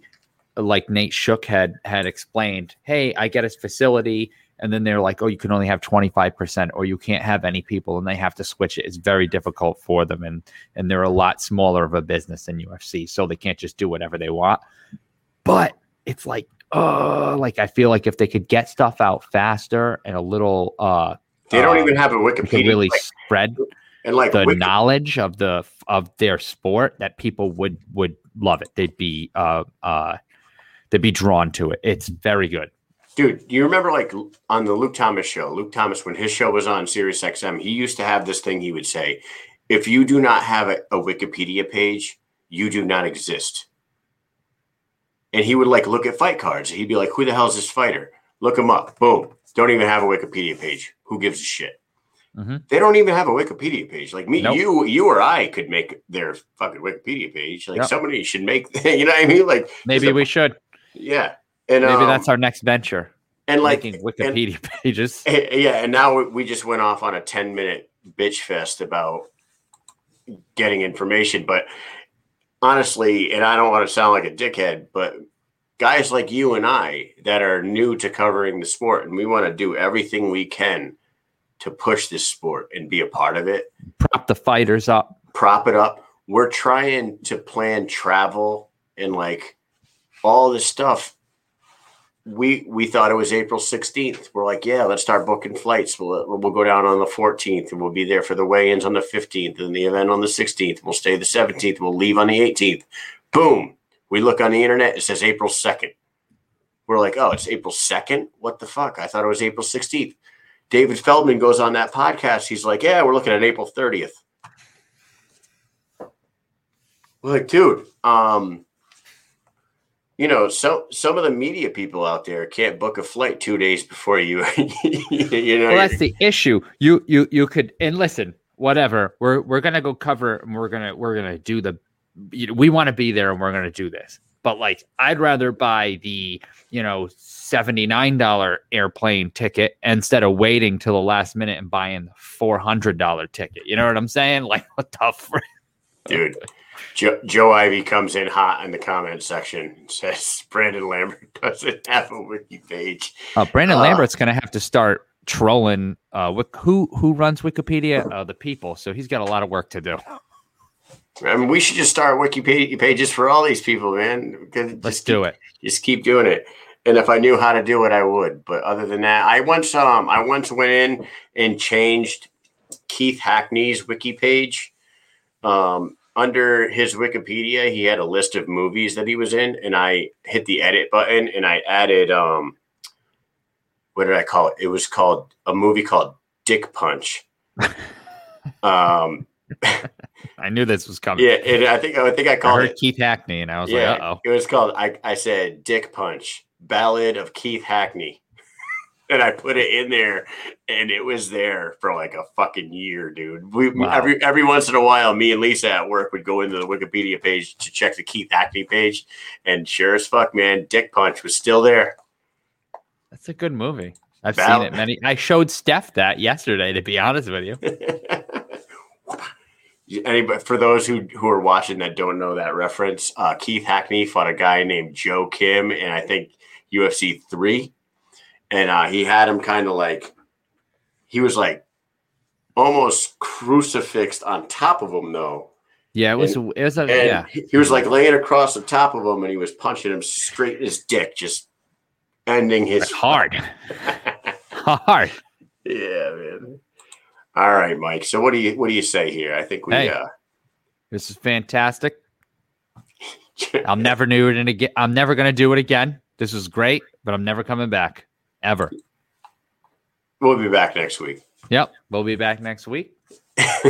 like Nate Shook had had explained. Hey, I get a facility and then they're like, oh, you can only have 25% or you can't have any people and they have to switch it. It's very difficult for them and and they're a lot smaller of a business than UFC, so they can't just do whatever they want. But it's like, oh, like I feel like if they could get stuff out faster and a little uh they don't uh, even have a they could wikipedia really like, spread and like the Wiki- knowledge of the of their sport that people would would love it. They'd be uh uh they'd be drawn to it. It's very good. Dude do you remember like on the luke thomas show luke thomas when his show was on sirius xm he used to have this thing he would say if you do not have a, a wikipedia page you do not exist. And he would like look at fight cards. He'd be like who the hell is this fighter? Look him up. Boom. Don't even have a wikipedia page. Who gives a shit? Mhm. they don't even have a wikipedia page. Like me Nope. you you or i could make their fucking wikipedia page. Like Yep. somebody should make you know what i mean? Like Maybe we should. yeah and Maybe um, that's our next venture. and like making and- Wikipedia pages. Eh, Yeah, and now we- we just went off on a 10 minute bitch fest about getting information. But honestly, and I don't want to sound like a dickhead, but guys like you and I that are new to covering the sport, and we want to do everything we can to push this sport and be a part of it, Prop the fighters up. prop it up. We're trying to plan travel and like all this stuff we we thought it was April 16th. We're like, yeah, let's start booking flights. We'll we'll go down on the 14th and we'll be there for the weigh-ins on the 15th and the event on the 16th. We'll stay the 17th. We'll leave on the 18th. Boom. We look on the internet. It says April 2nd. We're like, oh, it's April 2nd? What the fuck? I thought it was April 16th. David Feldman goes on that podcast. He's like, yeah, we're looking at April 30th. We're like, dude, um, you know, some some of the media people out there can't book a flight two days before you. you know, Well, that's the issue. You you you could and listen, whatever. We're we're gonna go cover and we're gonna we're gonna do the. You know, we want to be there and we're gonna do this. But like, I'd rather buy the you know seventy nine dollar airplane ticket instead of waiting till the last minute and buying the four hundred dollar ticket. You know what I'm saying? Like, what the frick? dude. Joe, Joe Ivy comes in hot in the comment section and says Brandon Lambert doesn't have a wiki page. Uh, Brandon Uh, Lambert's gonna have to start trolling. Uh, who who runs Wikipedia? Uh, the people. So he's got a lot of work to do. I mean, we should just start wiki pa- pages for all these people, man. Let's do it. Just keep doing it. And if I knew how to do it, I would. But other than that, I once um I once went in and changed Keith Hackney's wiki page. Um, under his Wikipedia, he had a list of movies that he was in, and I hit the edit button and I added um what did I call it? It was called a movie called Dick Punch. um I knew this was coming. yeah, and I think I think I I called heard it Keith Hackney, and I was yeah, like, "Uh oh." it was called. I, I said Dick Punch, Ballad of Keith Hackney, and I put it in there, and it was there for like a fucking year, dude. We Wow. every every once in a while, me and Lisa at work would go into the Wikipedia page to check the Keith Hackney page, and sure as fuck, man, Dick Punch was still there. That's a good movie. I've Val- seen it many. I showed Steph that yesterday. To be honest with you, Anybody for those who who are watching that don't know that reference, uh, Keith Hackney fought a guy named Joe Kim, and I think UFC three, and uh, he had him kind of like he was like almost crucifixed on top of him though, yeah, it was. it was a yeah. he, was like laying across the top of him, and he was punching him straight in his dick, just ending his hard, hard. Yeah, man. All right, Mike. So what do you what do you say here? I think we Hey. uh, This is fantastic. I'll never do it again. I'm never gonna do it again. This was great, but I'm never coming back ever. we'll be back next week. Yep, we'll be back next week.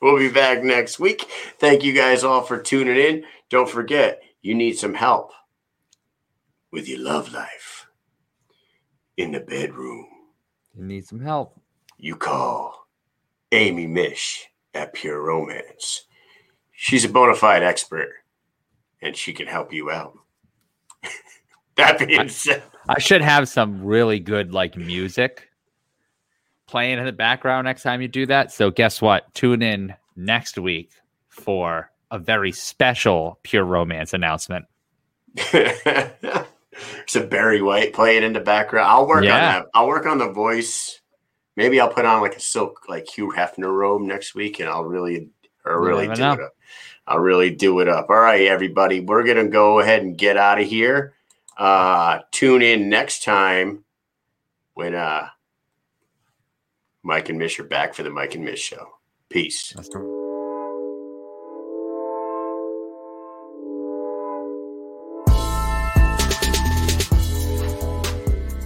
we'll be back next week. Thank you guys all for tuning in. Don't forget, you need some help with your love life in the bedroom. You need some help. You call Amy Mish at Pure Romance. She's a bona fide expert and she can help you out. that being said, I should have some really good like music playing in the background next time you do that. So guess what? Tune in next week for a very special pure romance announcement. so Barry White playing in the background. I'll work Yeah. on that. I'll work on the voice. Maybe I'll put on like a silk like Hugh Hefner robe next week, and I'll really, or really do know. it up. I'll really do it up. All right, everybody, we're gonna go ahead and get out of here. Uh, tune in next time when uh Mike and Mish are back for the Mike and Mish show. Peace.